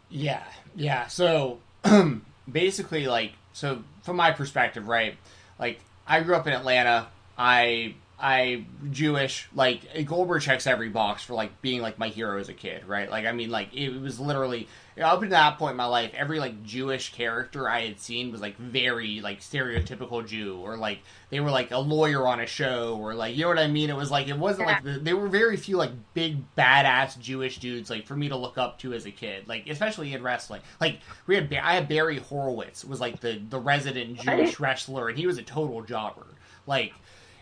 Yeah, yeah. So basically, like, so from my perspective, right? Like, I grew up in Atlanta. I I Jewish. Like Goldberg checks every box for like being like my hero as a kid, right? Like I mean, like it was literally up to that point in my life, every like Jewish character I had seen was like very like stereotypical Jew, or like they were like a lawyer on a show, or like you know what I mean. It was like it wasn't like the, they were very few like big badass Jewish dudes like for me to look up to as a kid, like especially in wrestling. Like we had I had Barry Horowitz was like the the resident Jewish wrestler, and he was a total jobber, like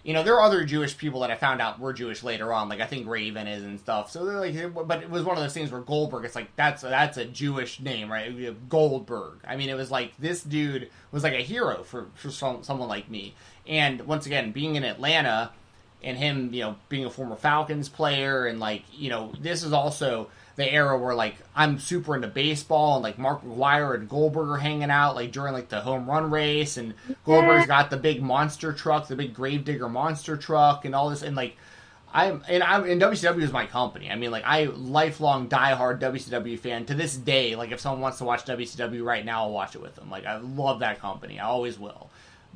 you know, there are other Jewish people that I found out were Jewish later on. Like I think Raven is and stuff. So they're like, but it was one of those things where Goldberg. It's like that's that's a Jewish name, right? Goldberg. I mean, it was like this dude was like a hero for for some, someone like me. And once again, being in Atlanta, and him, you know, being a former Falcons player, and like you know, this is also the era where like I'm super into baseball and like Mark McGwire and Goldberg are hanging out like during like the home run race and Goldberg's got the big monster truck, the big Gravedigger monster truck and all this and like I'm and I'm and WCW is my company. I mean like I lifelong diehard WCW fan to this day. Like if someone wants to watch WCW right now, I'll watch it with them. Like I love that company. I always will.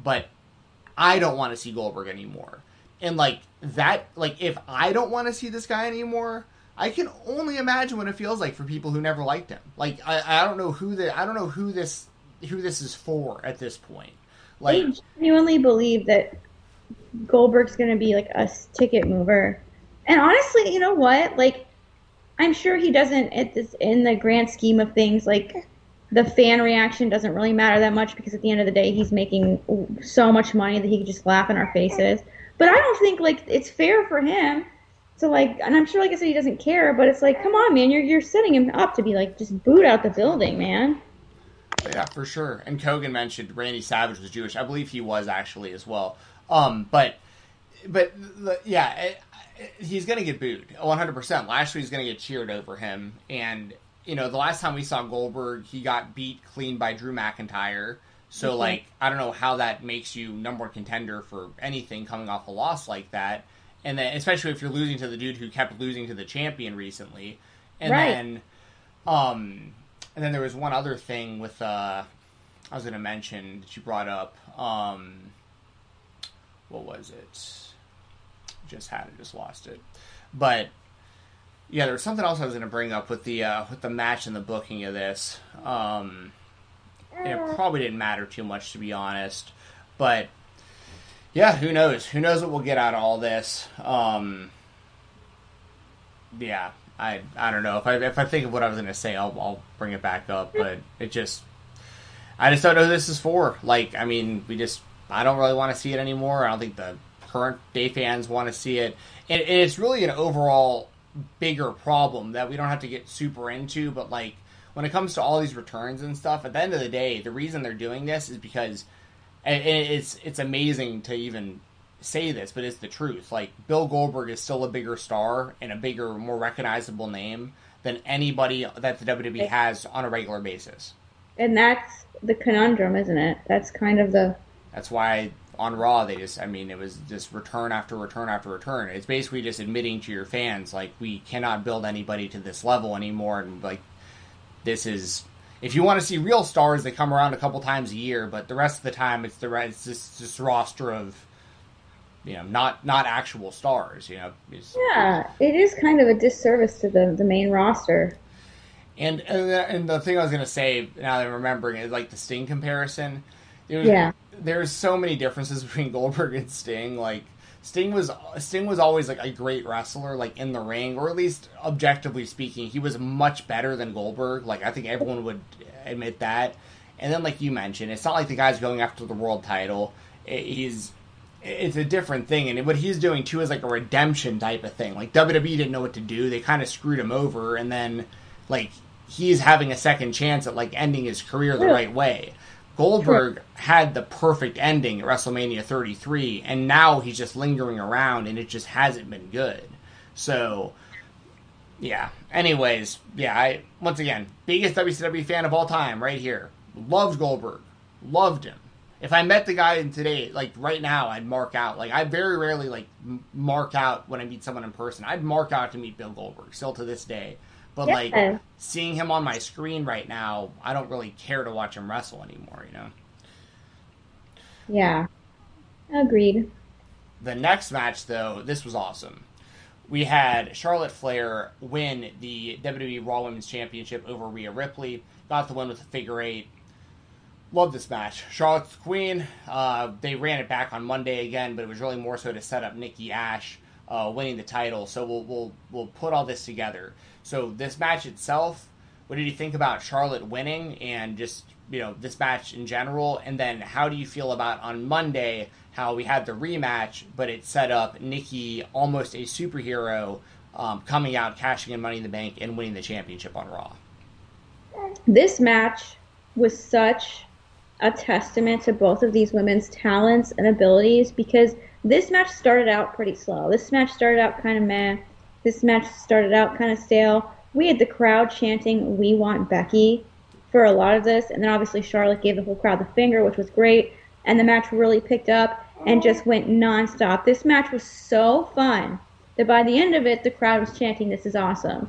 But I don't want to see Goldberg anymore. And like that like if I don't want to see this guy anymore, I can only imagine what it feels like for people who never liked him. Like I, I don't know who the I don't know who this who this is for at this point. Like I genuinely believe that Goldberg's going to be like a ticket mover. And honestly, you know what? Like I'm sure he doesn't at this in the grand scheme of things like the fan reaction doesn't really matter that much because at the end of the day he's making so much money that he can just laugh in our faces. But I don't think like it's fair for him so like, and I'm sure, like I said, he doesn't care, but it's like, come on, man, you're you're setting him up to be like just boot out the building, man. Yeah, for sure. And Kogan mentioned Randy Savage was Jewish. I believe he was actually as well. Um, but but yeah, it, it, he's gonna get booed 100. percent Lashley's gonna get cheered over him, and you know the last time we saw Goldberg, he got beat clean by Drew McIntyre. So mm-hmm. like, I don't know how that makes you number one contender for anything coming off a loss like that and then especially if you're losing to the dude who kept losing to the champion recently, and right. then, um, and then there was one other thing with uh, I was going to mention that you brought up. Um, what was it? Just had it, just lost it, but yeah, there was something else I was going to bring up with the uh, with the match and the booking of this. Um, it probably didn't matter too much to be honest, but yeah, who knows? Who knows what we'll get out of all this? Um, yeah, I I don't know if I if I think of what I was to say, I'll I'll bring it back up. But it just I just don't know who this is for. Like, I mean, we just I don't really want to see it anymore. I don't think the current day fans want to see it, and, and it's really an overall bigger problem that we don't have to get super into. But like when it comes to all these returns and stuff, at the end of the day, the reason they're doing this is because and it's it's amazing to even say this, but it's the truth. Like Bill Goldberg is still a bigger star and a bigger, more recognizable name than anybody that the WWE has on a regular basis. And that's the conundrum, isn't it? That's kind of the. That's why on Raw they just, I mean, it was just return after return after return. It's basically just admitting to your fans like we cannot build anybody to this level anymore, and like this is if you want to see real stars, they come around a couple times a year, but the rest of the time it's the it's just this roster of you know not not actual stars. You know. It's, yeah, it is kind of a disservice to the the main roster. And and the thing I was gonna say now that I'm remembering is like the Sting comparison. Was, yeah. There's so many differences between Goldberg and Sting. Like Sting was Sting was always like a great wrestler, like in the ring, or at least objectively speaking, he was much better than Goldberg. Like I think everyone would admit that. And then, like you mentioned, it's not like the guy's going after the world title. He's it's a different thing, and what he's doing too is like a redemption type of thing. Like WWE didn't know what to do; they kind of screwed him over, and then like he's having a second chance at like ending his career the right way. Goldberg sure. had the perfect ending at WrestleMania 33, and now he's just lingering around, and it just hasn't been good. So, yeah. Anyways, yeah. I once again biggest WCW fan of all time, right here. Loved Goldberg, loved him, if I met the guy in today, like right now, I'd mark out. Like I very rarely like mark out when I meet someone in person. I'd mark out to meet Bill Goldberg still to this day. But yeah. like seeing him on my screen right now, I don't really care to watch him wrestle anymore. You know. Yeah. Agreed. The next match, though, this was awesome. We had Charlotte Flair win the WWE Raw Women's Championship over Rhea Ripley. Got the win with a figure eight. Love this match. Charlotte's Queen. Uh, they ran it back on Monday again, but it was really more so to set up Nikki Ash uh, winning the title. So we'll we'll we'll put all this together. So this match itself, what did you think about Charlotte winning and just you know this match in general? And then how do you feel about on Monday how we had the rematch, but it set up Nikki almost a superhero um, coming out, cashing in Money in the Bank, and winning the championship on Raw? This match was such a testament to both of these women's talents and abilities because this match started out pretty slow. This match started out kind of meh. This match started out kind of stale. We had the crowd chanting, We want Becky for a lot of this. And then obviously Charlotte gave the whole crowd the finger, which was great. And the match really picked up and just went nonstop. This match was so fun that by the end of it, the crowd was chanting, This is awesome.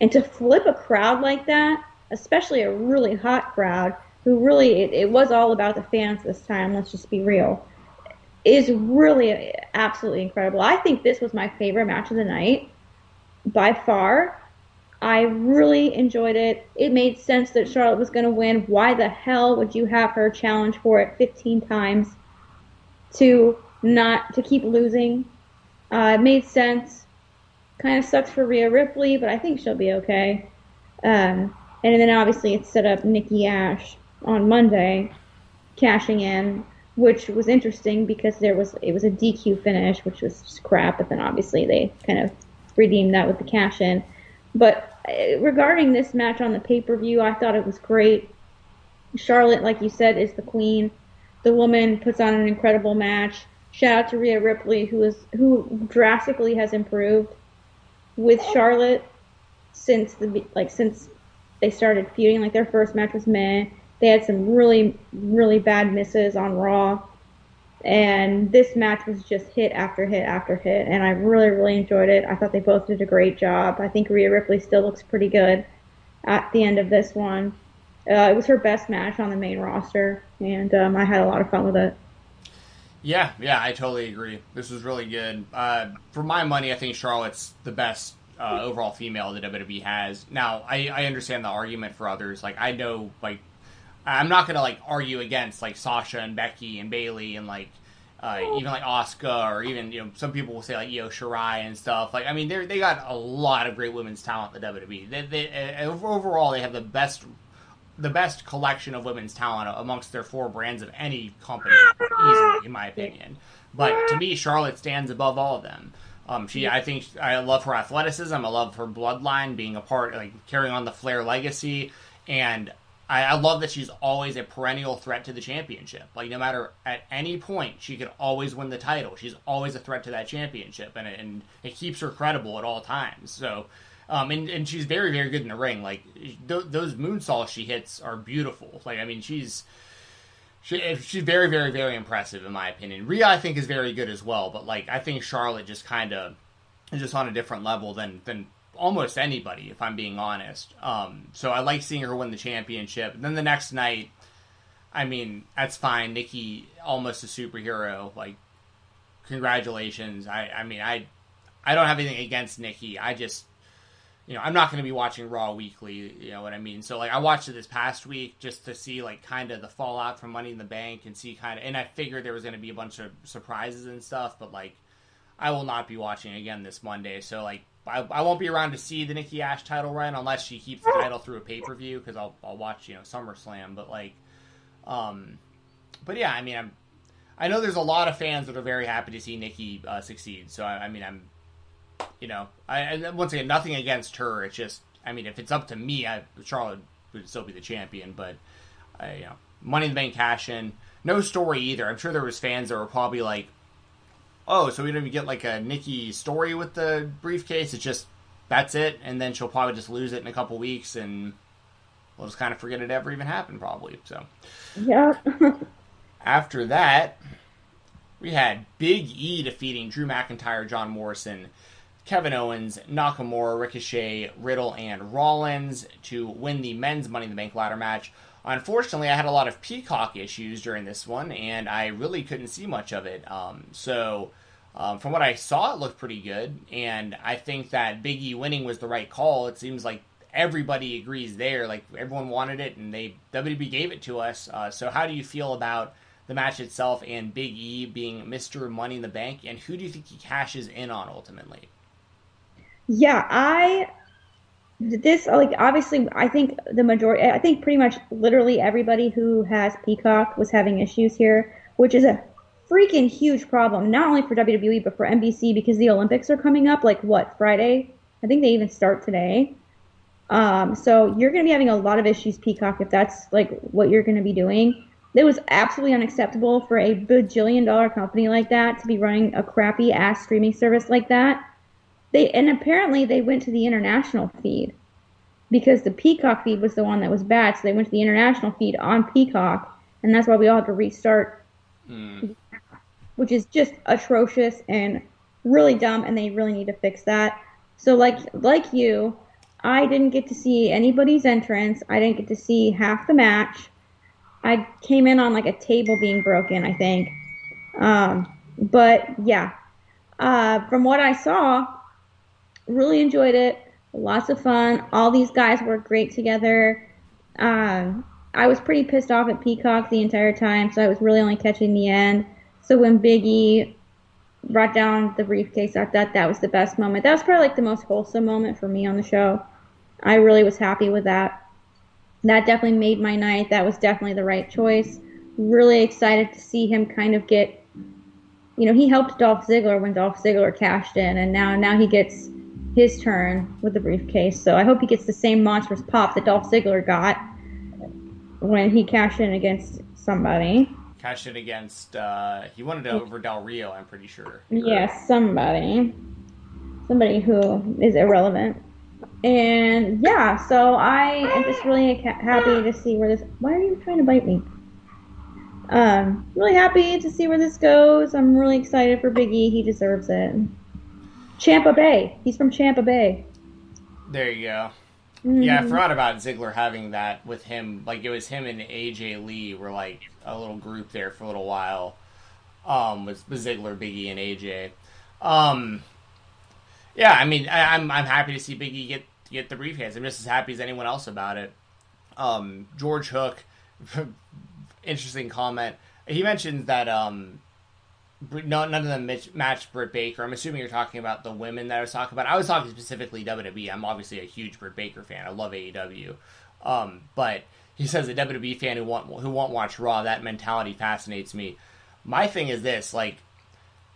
And to flip a crowd like that, especially a really hot crowd, who really, it, it was all about the fans this time, let's just be real is really absolutely incredible. I think this was my favorite match of the night by far. I really enjoyed it. It made sense that Charlotte was going to win. Why the hell would you have her challenge for it 15 times to not to keep losing? Uh, it made sense. Kind of sucks for Rhea Ripley, but I think she'll be okay. Um, and then obviously it set up Nikki Ash on Monday, cashing in which was interesting because there was it was a DQ finish, which was crap. But then obviously they kind of redeemed that with the cash in. But uh, regarding this match on the pay per view, I thought it was great. Charlotte, like you said, is the queen. The woman puts on an incredible match. Shout out to Rhea Ripley, who is who drastically has improved with Charlotte since the like since they started feuding. Like their first match was meh. They had some really, really bad misses on Raw. And this match was just hit after hit after hit. And I really, really enjoyed it. I thought they both did a great job. I think Rhea Ripley still looks pretty good at the end of this one. Uh, it was her best match on the main roster. And um, I had a lot of fun with it. Yeah, yeah, I totally agree. This was really good. Uh, for my money, I think Charlotte's the best uh, overall female that WWE has. Now, I, I understand the argument for others. Like, I know, like, I'm not gonna like argue against like Sasha and Becky and Bayley and like uh, even like Asuka or even you know some people will say like Io Shirai and stuff. Like I mean they they got a lot of great women's talent the WWE. They, they, uh, overall they have the best the best collection of women's talent amongst their four brands of any company easily in my opinion. But to me Charlotte stands above all of them. Um, she, I think, I love her athleticism. I love her bloodline, being a part, like carrying on the Flair legacy, and I, I, love that she's always a perennial threat to the championship. Like no matter at any point, she could always win the title. She's always a threat to that championship, and it, and it keeps her credible at all times. So, um, and and she's very very good in the ring. Like th- those moonsaults she hits are beautiful. Like I mean, she's she, she's very very very impressive in my opinion. Rhea I think is very good as well, but like I think Charlotte just kind of is just on a different level than than almost anybody, if I'm being honest. Um, so I like seeing her win the championship. then the next night, I mean, that's fine. Nikki, almost a superhero. Like, congratulations. I, I mean, I, I don't have anything against Nikki. I just, you know, I'm not going to be watching Raw weekly. You know what I mean? So like, I watched it this past week just to see like kind of the fallout from Money in the Bank and see kind of, and I figured there was going to be a bunch of surprises and stuff, but like, I will not be watching again this Monday. So like I, I won't be around to see the Nikki Ash title run unless she keeps the title through a pay per view because I'll I'll watch you know SummerSlam. But like, um, but yeah, I mean I'm I know there's a lot of fans that are very happy to see Nikki uh, succeed. So I, I, mean I'm you know I once again nothing against her. It's just I mean if it's up to me, I, Charlotte would still be the champion. But I, you know Money in the Bank cash in. No story either. I'm sure there was fans that were probably like, oh, so we don't even get like a Nikki story with the briefcase. It's just that's it, and then she'll probably just lose it in a couple weeks, and we'll just kind of forget it ever even happened, probably. So, yeah. After that, we had Big E defeating Drew McIntyre, John Morrison, Kevin Owens, Nakamura, Ricochet, Riddle, and Rollins to win the men's Money in the Bank ladder match. Unfortunately, I had a lot of Peacock issues during this one, and I really couldn't see much of it. Um, so, um, from what I saw, it looked pretty good, and I think that Big E winning was the right call. It seems like everybody agrees there. Like everyone wanted it, and they WWE gave it to us. Uh, so, how do you feel about the match itself and Big E being Mister Money in the Bank, and who do you think he cashes in on ultimately? Yeah, I this like obviously I think the majority I think pretty much literally everybody who has Peacock was having issues here, which is a freaking huge problem not only for WWE but for NBC because the Olympics are coming up like what Friday? I think they even start today. Um, so you're going to be having a lot of issues Peacock if that's like what you're going to be doing. It was absolutely unacceptable for a bajillion dollar company like that to be running a crappy ass streaming service like that. They and apparently they went to the international feed because the Peacock feed was the one that was bad, so they went to the international feed on Peacock, and that's why we all had to restart, mm. which is just atrocious and really dumb, and they really need to fix that. So like like you, I didn't get to see anybody's entrance. I didn't get to see half the match. I came in on like a table being broken, I think. Um, but yeah, uh, from what I saw, really enjoyed it. Lots of fun. All these guys work great together. Um, I was pretty pissed off at Peacock the entire time, so I was really only catching the end. So when Biggie brought down the briefcase, I thought that was the best moment. That was probably like the most wholesome moment for me on the show. I really was happy with that. That definitely made my night. That was definitely the right choice. Really excited to see him kind of get, you know, he helped Dolph Ziggler when Dolph Ziggler cashed in, and now now he gets his turn with the briefcase. So I hope he gets the same monstrous pop that Dolph Ziggler got when he cashed in against somebody. Cashed in against uh, he wanted to over Del Rio, I'm pretty sure. Yes, somebody, somebody who is irrelevant. And yeah, so I am just really happy to see where this. Why are you trying to bite me? Um, really happy to see where this goes. I'm really excited for Biggie. He deserves it. Champa Bay. He's from Champa Bay. There you go. Mm-hmm. Yeah, I forgot about Ziggler having that with him. Like it was him and AJ Lee were like a little group there for a little while. Um, with Ziggler, Biggie, and AJ. Um, yeah, I mean, I, am I'm, I'm happy to see Biggie get get the briefcase. I'm just as happy as anyone else about it. Um, George Hook, interesting comment. He mentioned that um, no, none of them matched Britt Baker. I'm assuming you're talking about the women that I was talking about. I was talking specifically WWE. I'm obviously a huge Britt Baker fan. I love AEW, um, but he says a WWE fan who want who won't watch Raw. That mentality fascinates me. My thing is this: like,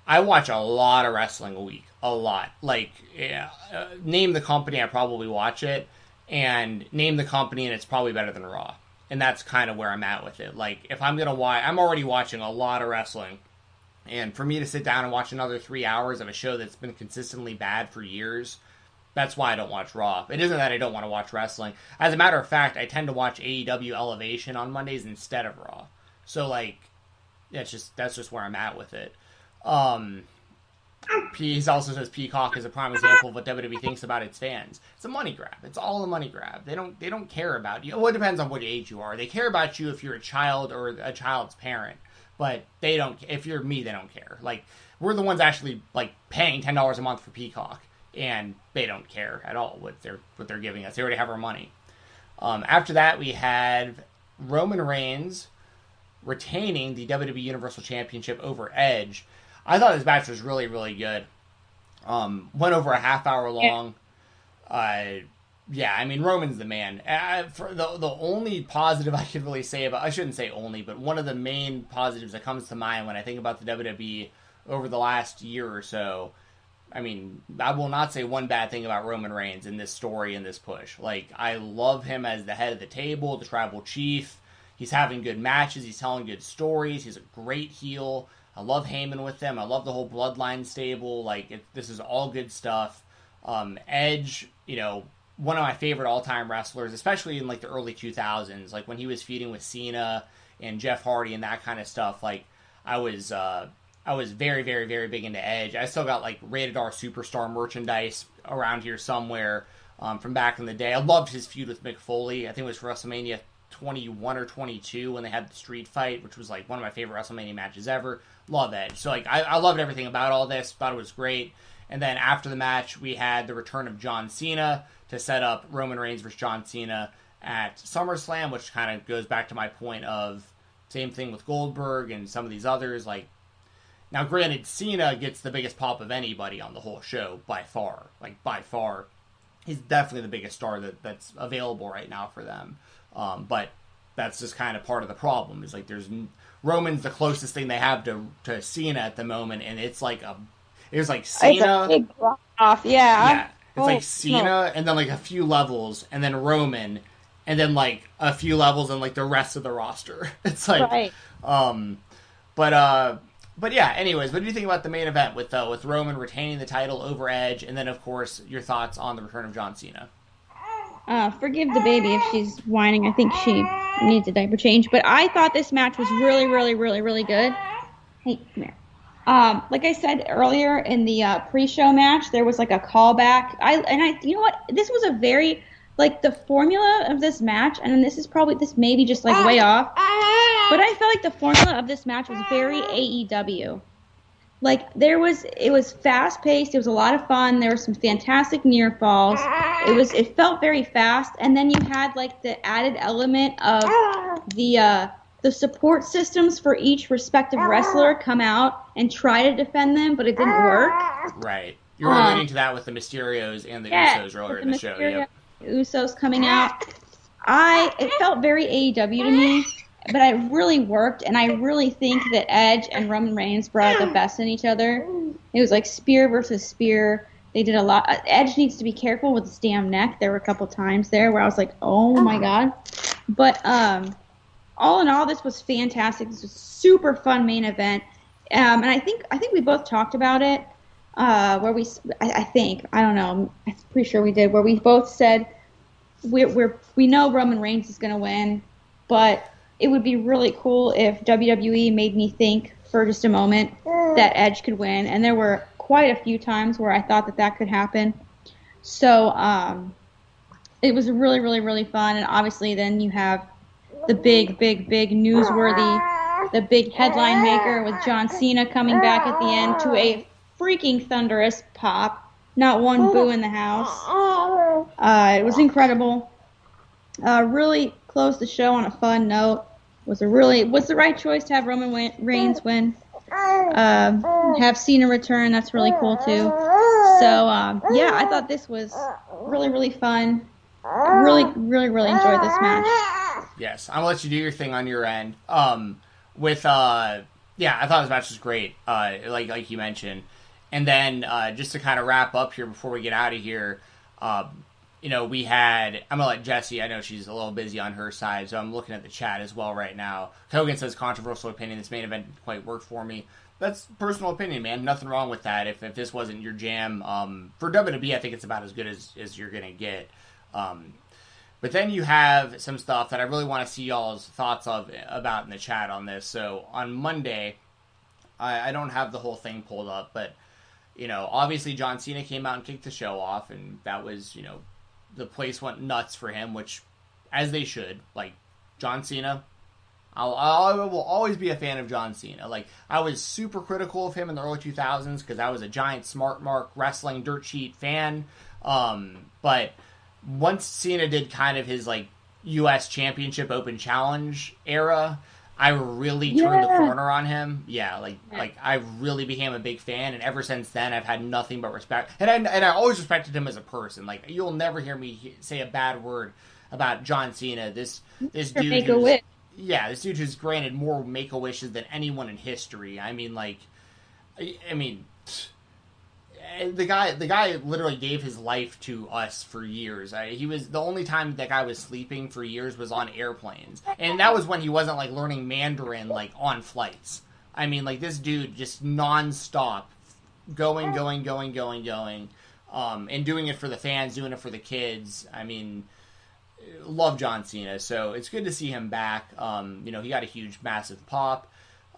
I watch a lot of wrestling a week, a lot. Like, yeah, uh, name the company, I probably watch it, and name the company, and it's probably better than Raw. And that's kind of where I'm at with it. Like, if I'm gonna watch, I'm already watching a lot of wrestling and for me to sit down and watch another three hours of a show that's been consistently bad for years, that's why I don't watch Raw. It isn't that I don't want to watch wrestling. As a matter of fact, I tend to watch AEW Elevation on Mondays instead of Raw. So like, that's just that's just where I'm at with it. Um, he also says Peacock is a prime example of what WWE thinks about its fans. It's a money grab. It's all a money grab. They don't they don't care about you. Well, it depends on what age you are. They care about you if you're a child or a child's parent but they don't. If you're me, they don't care. Like we're the ones actually like paying ten dollars a month for Peacock, and they don't care at all what they're what they're giving us. They already have our money. Um, after that, we had Roman Reigns retaining the WWE Universal Championship over Edge. I thought this match was really really good. Um, went over a half hour long. Uh, yeah, I mean Roman's the man. For the the only positive I could really say about I shouldn't say only, but one of the main positives that comes to mind when I think about the WWE over the last year or so. I mean, I will not say one bad thing about Roman Reigns in this story in this push. Like I love him as the head of the table, the tribal chief. He's having good matches. He's telling good stories. He's a great heel. I love Heyman with them. I love the whole bloodline stable. Like it, this is all good stuff. Um, Edge, you know, one of my favorite all time wrestlers, especially in like the early 2000s, like when he was feuding with Cena and Jeff Hardy and that kind of stuff. Like I was uh, I was very very very big into Edge. I still got like rated R superstar merchandise around here somewhere um, from back in the day. I loved his feud with Mick Foley. I think it was WrestleMania 21 or 22 when they had the street fight, which was like one of my favorite WrestleMania matches ever. Love Edge. So like I, I loved everything about all this. Thought it was great. And then after the match, we had the return of John Cena to set up Roman Reigns versus John Cena at SummerSlam, which kind of goes back to my point of same thing with Goldberg and some of these others. Like, now granted, Cena gets the biggest pop of anybody on the whole show by far. Like, by far. He's definitely the biggest star that, that's available right now for them. Um, but that's just kind of part of the problem. Is like there's Roman's the closest thing they have to to Cena at the moment, and it's like a it was like Cena. off, yeah. Yeah, it's oh, like Cena, no. and then like a few levels, and then Roman, and then like a few levels, and like the rest of the roster. It's like, right. um, but uh, but yeah. Anyways, what do you think about the main event with uh, with Roman retaining the title over Edge, and then of course your thoughts on the return of John Cena? Uh, forgive the baby if she's whining. I think she needs a diaper change. But I thought this match was really, really, really, really good. Hey, come here. Um, like I said earlier in the uh, pre-show match, there was like a callback. I and I, you know what? This was a very like the formula of this match, and this is probably this may be just like way off, but I felt like the formula of this match was very AEW. Like there was, it was fast paced. It was a lot of fun. There were some fantastic near falls. It was, it felt very fast, and then you had like the added element of the uh, the support systems for each respective wrestler come out and try to defend them, but it didn't work. Right. You were alluding um, to that with the Mysterios and the yeah, Usos earlier in the, show. Yep. Usos coming out. I it felt very AEW to me, but it really worked, and I really think that Edge and Roman Reigns brought the best in each other. It was like spear versus spear. They did a lot. Edge needs to be careful with his damn neck. There were a couple times there where I was like, oh my god. But um, all in all, this was fantastic. This was a super fun main event, um, and I think I think we both talked about it. Uh, where we, I, I, think, I don't know, I'm pretty sure we did, where we both said we're, we're we know Roman Reigns is going to win, but it would be really cool if WWE made me think for just a moment that Edge could win, and there were quite a few times where I thought that that could happen. So um, it was really, really, really fun, and obviously then you have the big, big, big newsworthy, the big headline maker with John Cena coming back at the end to a freaking thunderous pop. Not one boo in the house. Uh, it was incredible. Uh, really closed the show on a fun note. Was a really was the right choice to have Roman Reigns win. Uh, have Cena return. That's really cool too. So um, yeah, I thought this was really really fun. Really really really enjoyed this match. Yes, I'm gonna let you do your thing on your end. Um, with uh, yeah, I thought this match was great. Uh, like like you mentioned, and then uh, just to kind of wrap up here before we get out of here, uh, you know, we had. I'm gonna let Jesse. I know she's a little busy on her side, so I'm looking at the chat as well right now. Hogan says controversial opinion. This main event didn't quite work for me. That's personal opinion, man. Nothing wrong with that. If, if this wasn't your jam, um, for WWE, I think it's about as good as, as you're gonna get. Um, but then you have some stuff that I really want to see y'all's thoughts of about in the chat on this. So on Monday, I, I don't have the whole thing pulled up, but you know, obviously John Cena came out and kicked the show off, and that was you know, the place went nuts for him, which as they should. Like John Cena, I'll, I will always be a fan of John Cena. Like I was super critical of him in the early 2000s because I was a giant smart mark wrestling dirt sheet fan. Um, but once Cena did kind of his like U.S. Championship Open Challenge era, I really turned yeah. the corner on him. Yeah, like yeah. like I really became a big fan, and ever since then, I've had nothing but respect. And I, and I always respected him as a person. Like you'll never hear me say a bad word about John Cena. This this dude, make a wish. yeah, this dude who's granted more make a wishes than anyone in history. I mean, like, I, I mean the guy the guy literally gave his life to us for years. I, he was the only time that guy was sleeping for years was on airplanes, and that was when he wasn't like learning Mandarin like on flights. I mean, like this dude just nonstop, going, going, going, going, going, um, and doing it for the fans, doing it for the kids. I mean, love John Cena, so it's good to see him back. Um, you know, he got a huge, massive pop.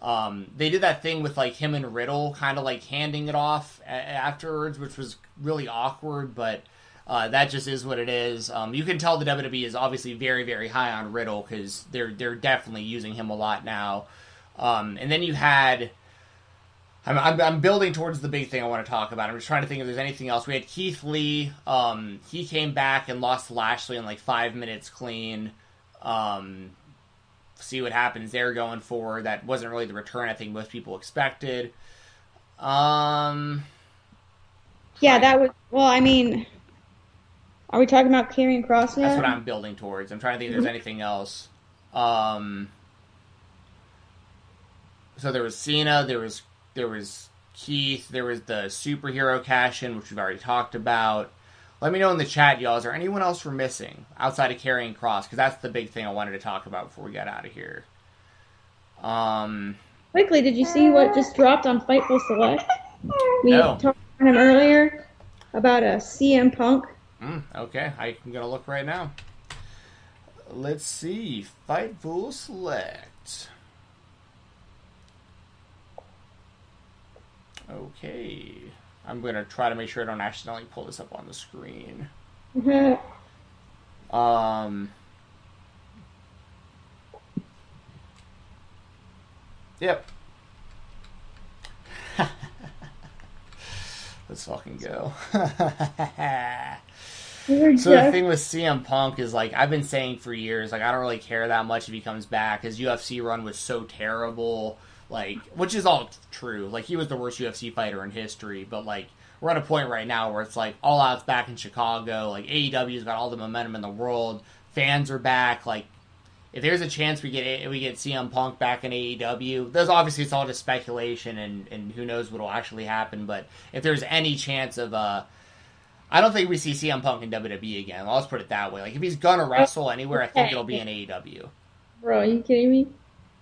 Um, they did that thing with like him and Riddle, kind of like handing it off a- afterwards, which was really awkward, but uh, that just is what it is. Um, you can tell the WWE is obviously very, very high on Riddle because they're they're definitely using him a lot now. Um, and then you had. I'm, I'm, I'm, building towards the big thing I want to talk about. I'm just trying to think if there's anything else. We had Keith Lee. Um, he came back and lost Lashley in like five minutes clean. Um, see what happens there going forward. That wasn't really the return I think most people expected. Um, yeah, that was well. I mean, are we talking about Karrion Kross now? That's what I'm building towards. I'm trying to think if there's anything else. Um, so there was Cena, there was there was Keith, there was the superhero cash in, which we've already talked about. Let me know in the chat, y'all. Is there anyone else we're missing outside of Karrion Kross? Because that's the big thing I wanted to talk about before we got out of here. Um, quickly, did you see what just dropped on Fightful Select? We no. talked to him earlier about a CM Punk. Mm, okay, I'm gonna look right now. Let's see, Fightful Select. Okay. I'm going to try to make sure I don't accidentally pull this up on the screen. Mm-hmm. Um. Yep. Let's fucking go. so the thing with CM Punk is like I've been saying for years, like I don't really care that much if he comes back. His UFC run was so terrible like which is all true. Like he was the worst UFC fighter in history, but like we're at a point right now where it's like all out's back in Chicago. Like AEW's got all the momentum in the world. Fans are back. Like if there's a chance we get we get CM Punk back in AEW, there's obviously it's all just speculation and and who knows what'll actually happen. But if there's any chance of uh I don't think we see CM Punk in WWE again. Let's put it that way. Like if he's gonna wrestle anywhere, I think it'll be in AEW. Bro, are you kidding me?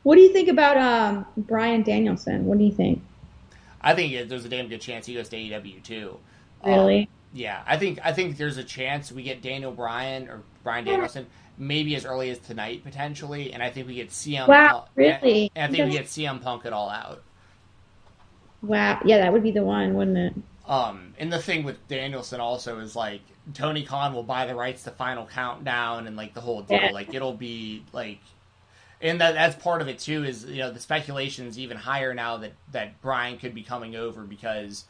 What do you think about um, Bryan Danielson? What do you think? I think there's a damn good chance he goes to AEW too. Really? Um, yeah, I think I think there's a chance we get Daniel Bryan or Bryan Danielson maybe as early as tonight potentially, and I think we get CM. Wow, Punk, really? And I think we get CM Punk it all out. Wow, yeah, that would be the one, wouldn't it? Um, and the thing with Danielson also is like Tony Khan will buy the rights to Final Countdown and like the whole deal. Yeah. Like it'll be like and that that's part of it too. Is you know the speculation is even higher now that that Bryan could be coming over because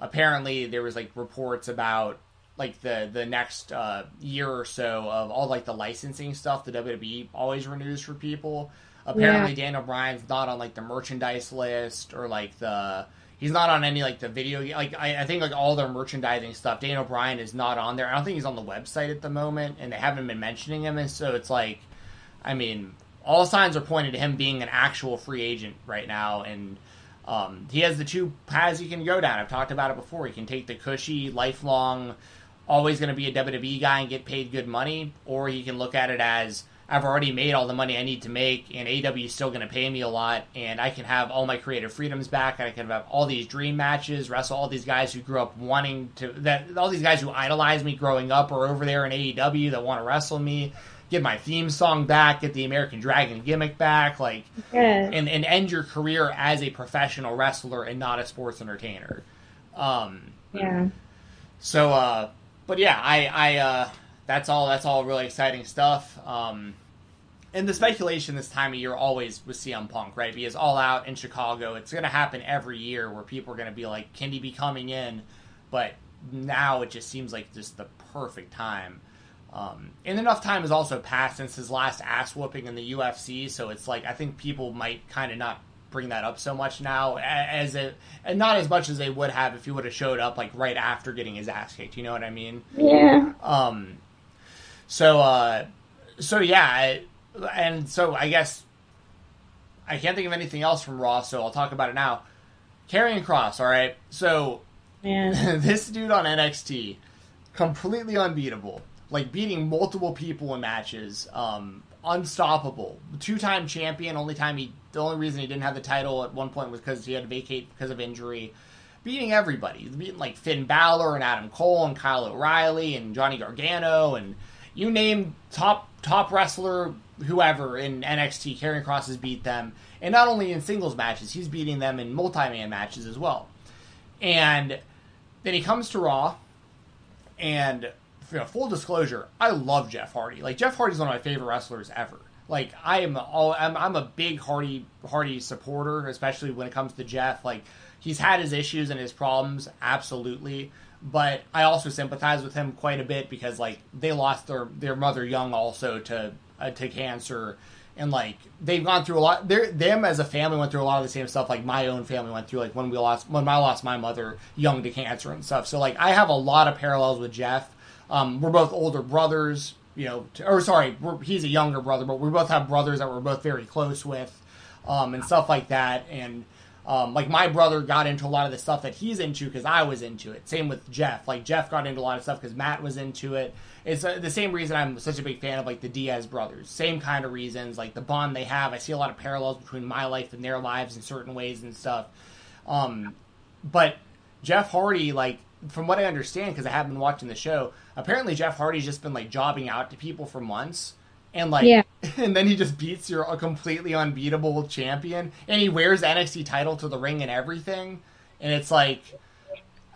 apparently there was like reports about like the the next uh, year or so of all like the licensing stuff the WWE always renews for people. Apparently, yeah. Daniel Bryan's not on like the merchandise list or like the he's not on any like the video like I, I, think like all their merchandising stuff daniel bryan is not on there i don't think he's on the website at the moment and they haven't been mentioning him and so it's like i mean all signs are pointing to him being an actual free agent right now, and um, he has the two paths he can go down. I've talked about it before. He can take the cushy, lifelong, always going to be a WWE guy and get paid good money, or he can look at it as I've already made all the money I need to make, and AEW is still going to pay me a lot, and I can have all my creative freedoms back. I can have all these dream matches, wrestle all these guys who grew up wanting to that all these guys who idolized me growing up are over there in AEW that want to wrestle me get my theme song back, get the American Dragon gimmick back, like, yeah. and, and end your career as a professional wrestler and not a sports entertainer. Um, yeah. So, uh, but yeah, I, I, uh, that's all, that's all really exciting stuff. Um, and the speculation this time of year always with CM Punk, right? Because all out in Chicago, it's going to happen every year where people are going to be like, can he be coming in? But now it just seems like just the perfect time um, and enough time has also passed since his last ass whooping in the UFC, so it's like I think people might kind of not bring that up so much now as it, and not as much as they would have if he would have showed up like right after getting his ass kicked. You know what I mean? Yeah. Um. So, uh, so yeah, and so I guess I can't think of anything else from Raw, so I'll talk about it now. Karrion Kross, all right. So, this dude on NXT, completely unbeatable like beating multiple people in matches, um, unstoppable, two time champion. Only time he, the only reason he didn't have the title at one point was because he had to vacate because of injury. Beating everybody, beating like Finn Balor and Adam Cole and Kyle O'Reilly and Johnny Gargano and you name top top wrestler whoever in NXT, Karrion Kross has beat them, and not only in singles matches, he's beating them in multi-man matches as well. And then he comes to Raw, and you know, full disclosure, I love Jeff Hardy. Like Jeff Hardy's one of my favorite wrestlers ever. Like I am all I'm, I'm a big Hardy Hardy supporter, especially when it comes to Jeff. Like he's had his issues and his problems, absolutely. But I also sympathize with him quite a bit because like they lost their their mother young also to uh, to cancer, and like they've gone through a lot. They're, them as a family went through a lot of the same stuff like my own family went through. Like when we lost when I lost my mother young to cancer and stuff. So like I have a lot of parallels with Jeff. Um, we're both older brothers, you know, to, or sorry, he's a younger brother, but we both have brothers that we're both very close with, um, and stuff like that. And um, like my brother got into a lot of the stuff that he's into because I was into it. Same with Jeff. Like Jeff got into a lot of stuff because Matt was into it. It's uh, the same reason I'm such a big fan of like the Diaz brothers. Same kind of reasons, like the bond they have. I see a lot of parallels between my life and their lives in certain ways and stuff. Um, but Jeff Hardy, like from what I understand, because I have been watching the show, apparently Jeff Hardy's just been like jobbing out to people for months and like Yeah. and then he just beats your a completely unbeatable champion and he wears the NXT title to the ring and everything and it's like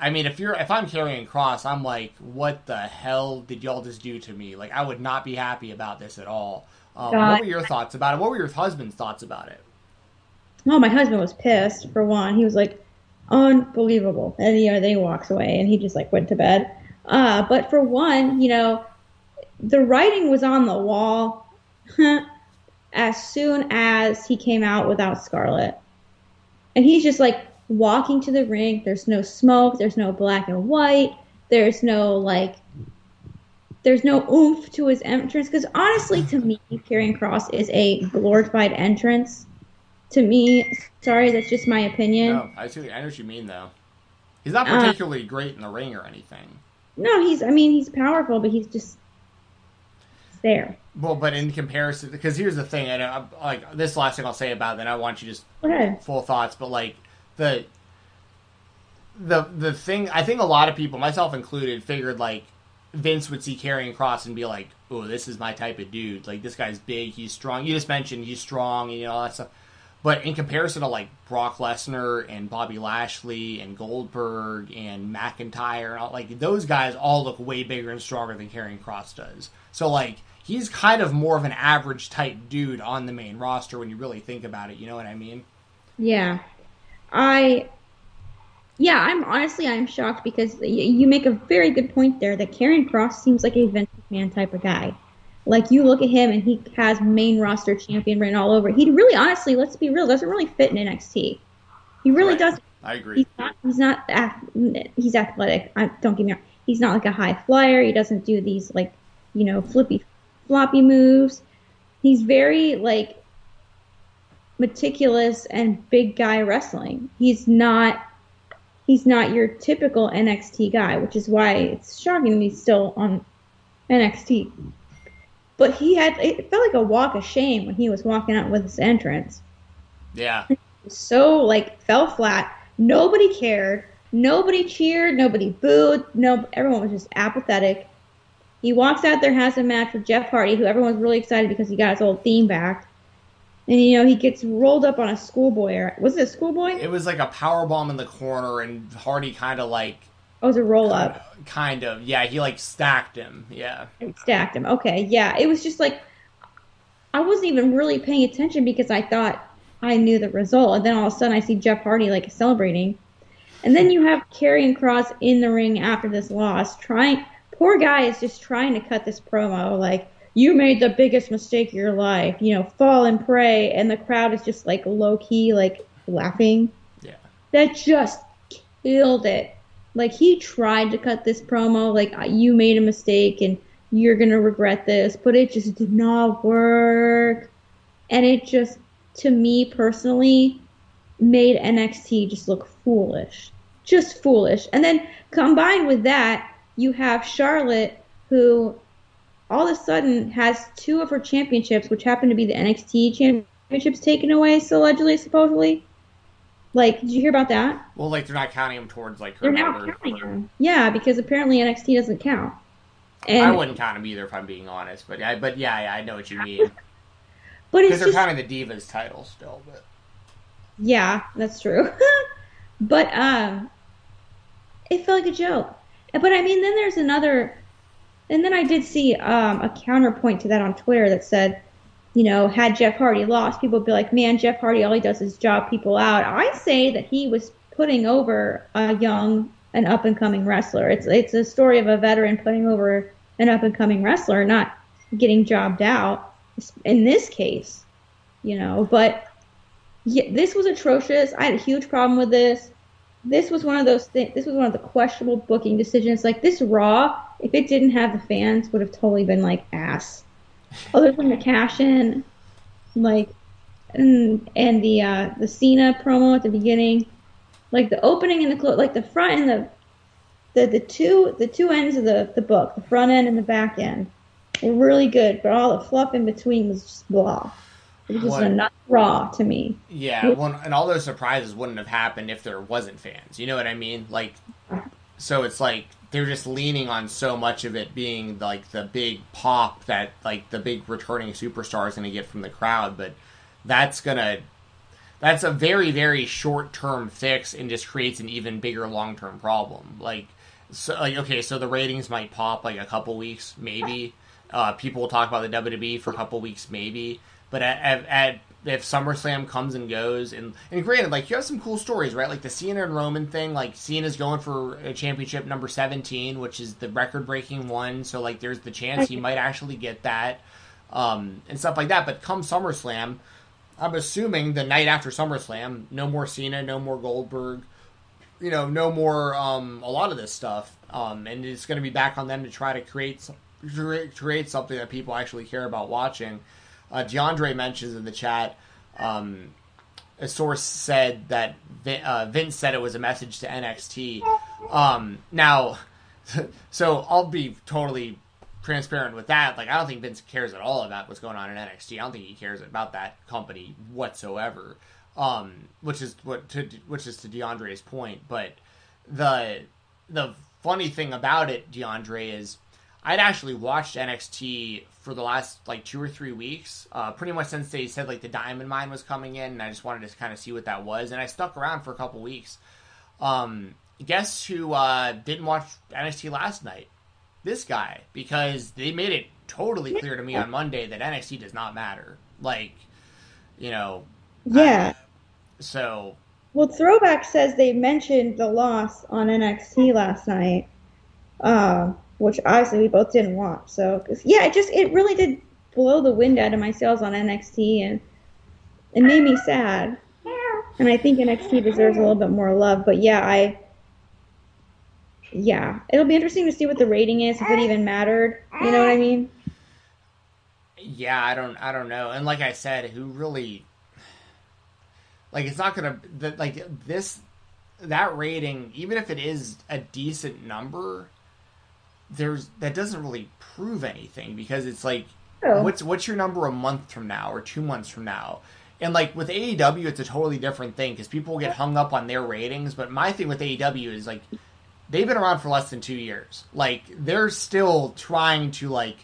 I mean if you're if I'm Karrion Kross I'm like what the hell did y'all just do to me like I would not be happy about this at all um, what were your thoughts about it what were your husband's thoughts about it Oh, my husband was pissed for one. He was like, unbelievable. And you know, then he walks away and he just like went to bed. Uh, but for one, you know, the writing was on the wall as soon as he came out without Scarlett. And he's just like walking to the ring. There's no smoke. There's no black and white. There's no like. There's no oomph to his entrance because honestly, to me, Karrion Kross is a glorified entrance. To me, sorry, that's just my opinion. no I see I know what you mean though he's not Uh, particularly great in the ring or anything No, he's. I mean, he's powerful, but he's just there. well but in comparison because here's the thing and I, like this last thing I'll say about it then I want you just full thoughts, but like the the the thing I think a lot of people, myself included, figured like Vince would see Karrion Kross and be like, "Oh, this is my type of dude. Like this guy's big, he's strong." You just mentioned he's strong, and you know all that stuff. But in comparison to like Brock Lesnar and Bobby Lashley and Goldberg and McIntyre and all, like those guys all look way bigger and stronger than Karrion Kross does. So like he's kind of more of an average type dude on the main roster when you really think about it. You know what I mean? Yeah, I. Yeah, I'm honestly I'm shocked because you make a very good point there that Karrion Kross seems like a Vince McMahon type of guy. Like you look at him and he has main roster champion written all over. He really, honestly, let's be real, doesn't really fit in NXT. He really Right. doesn't. I agree. He's not. He's not. He's athletic. I, don't get me wrong. He's not like a high flyer. He doesn't do these like, you know, flippy, floppy moves. He's very like meticulous and big guy wrestling. He's not. He's not your typical NXT guy, which is why it's shocking that he's still on NXT. But he had. It felt like a walk of shame when he was walking out with his entrance Yeah. so like fell flat. Nobody cared. Nobody cheered. Nobody booed. No, everyone was just apathetic. He walks out there, has a match with Jeff Hardy, who everyone's really excited because he got his old theme back. And you know he gets rolled up on a schoolboy. Or, was it a schoolboy? It was like a power bomb in the corner, and Hardy kind of like, Oh, it was a roll up. kind of, yeah, he like stacked him. Yeah. stacked him. Okay, yeah. It was just like I wasn't even really paying attention because I thought I knew the result, and then all of a sudden I see Jeff Hardy like celebrating, and then you have Karrion Kross in the ring after this loss, trying. Poor guy is just trying to cut this promo like you made the biggest mistake of your life, you know, fall and pray, and the crowd is just like low key like laughing. Yeah. That just killed it. Like he tried to cut this promo, like "Uh, you made a mistake and you're gonna regret this, but it just did not work. And it just, to me personally, made NXT just look foolish. Just foolish. And then combined with that, you have Charlotte, who all of a sudden has two of her championships, which happen to be the NXT championships taken away, so allegedly, supposedly. Like, did you hear about that? Well, like they're not counting them towards like her They're number. counting them. Yeah, because apparently NXT doesn't count. And I wouldn't count them either if I'm being honest, but I, but yeah, yeah, I know what you mean but because they're just counting the divas title still. But Yeah, that's true. but um it felt like a joke. But I mean then there's another and then I did see um a counterpoint to that on Twitter that said, you know, had Jeff Hardy lost, people would be like, Man, Jeff Hardy all he does is job people out. I say that he was putting over a young an up and coming wrestler. It's it's a story of a veteran putting over an up and coming wrestler, not getting jobbed out in this case. You know, but yeah, this was atrocious. I had a huge problem with this. This was one of those things. This was one of the questionable booking decisions. Like this Raw, if it didn't have the fans, would have totally been like ass. Other than the cash in, like, and and the uh, the Cena promo at the beginning, like the opening and the close, like the front and the the the two the two ends of the the book, the front end and the back end, were really good. But all the fluff in between was just blah. It was just What? not raw to me. yeah, well, and all those surprises wouldn't have happened if there wasn't fans. You know what I mean? Like, so it's like they're just leaning on so much of it being like the big pop that like the big returning superstar is going to get from the crowd, but that's gonna that's a very very short term fix and just creates an even bigger long term problem. Like, so like okay, so the ratings might pop like a couple weeks maybe. Uh, people will talk about the WWE for a couple weeks maybe, but at, at, at if SummerSlam comes and goes, and and granted, like you have some cool stories, right? Like the Cena and Roman thing. Like Cena's going for a championship number seventeen, which is the record breaking one. So like, there's the chance he might actually get that, um, and stuff like that. But come SummerSlam, I'm assuming the night after SummerSlam, no more Cena, no more Goldberg, you know, no more um, a lot of this stuff, um, and it's going to be back on them to try to create create create something that people actually care about watching. Uh, DeAndre mentions in the chat. Um, a source said that Vin, uh, Vince said it was a message to NXT. Um, now, so I'll be totally transparent with that. Like, I don't think Vince cares at all about what's going on in NXT. I don't think he cares about that company whatsoever. Um, which is what to which is to DeAndre's point. But the the funny thing about it, DeAndre, is I'd actually watched NXT for the last like two or three weeks, uh, pretty much since they said like the Diamond Mine was coming in, and I just wanted to kind of see what that was, and I stuck around for a couple weeks. Um, guess who uh, didn't watch NXT last night? This guy, because they made it totally clear to me on Monday that NXT does not matter. Like, you know, Yeah. so Well, Throwback says they mentioned the loss on NXT last night, uh, which obviously we both didn't watch. So, yeah, it just it really did blow the wind out of my sails on NXT, and it made me sad. And I think NXT deserves a little bit more love. But yeah, I, yeah, it'll be interesting to see what the rating is if it even mattered. You know what I mean? yeah i don't i don't know and like i said who really like it's not gonna like this that rating even if it is a decent number there's that doesn't really prove anything because it's like Oh. what's what's your number a month from now or two months from now and like with AEW it's a totally different thing because people get hung up on their ratings but my thing with AEW is like they've been around for less than two years like they're still trying to like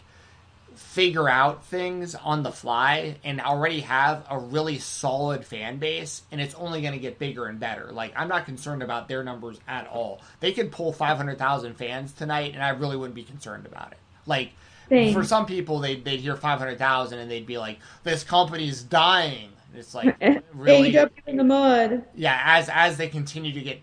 figure out things on the fly and already have a really solid fan base and it's only going to get bigger and better. Like I'm not concerned about their numbers at all. They could pull 500,000 fans tonight and I really wouldn't be concerned about it. Like Same. for some people they'd, they'd hear 500,000 and they'd be like this company's dying. It's like really AEW in the mud. yeah, as as they continue to get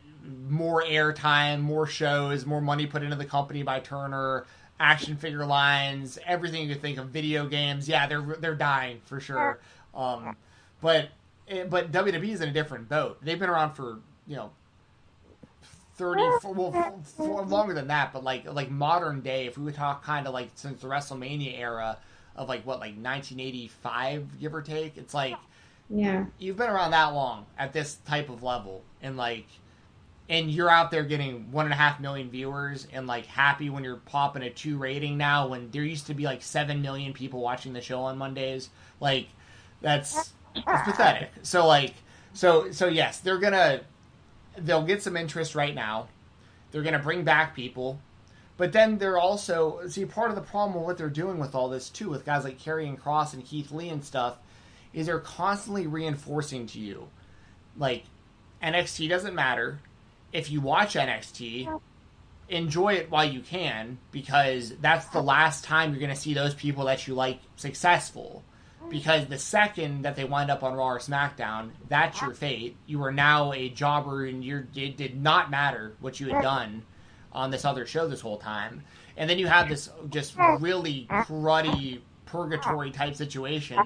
more airtime, more shows, more money put into the company by Turner, action figure lines, everything you could think of, video games. Yeah, they're they're dying for sure. Um, but eh, but WWE is in a different boat. They've been around for you know. 30 well longer than that but like like modern day if we would talk kind of like since the WrestleMania era of like what like 1985 give or take it's like Yeah. you've been around that long at this type of level and like and you're out there getting one and a half million viewers and like happy when you're popping a two rating now when there used to be like seven million people watching the show on mondays like that's it's pathetic. So like so so yes they're gonna they'll get some interest right now. They're gonna bring back people. But then they're also see part of the problem with what they're doing with all this too, with guys like Karrion Kross and Keith Lee and stuff, is they're constantly reinforcing to you, like NXT doesn't matter. If you watch NXT, enjoy it while you can because that's the last time you're going to see those people that you like successful. Because the second that they wind up on Raw or SmackDown, that's your fate. You are now a jobber, and you it did not matter what you had done on this other show this whole time. And then you have this just really cruddy purgatory type situation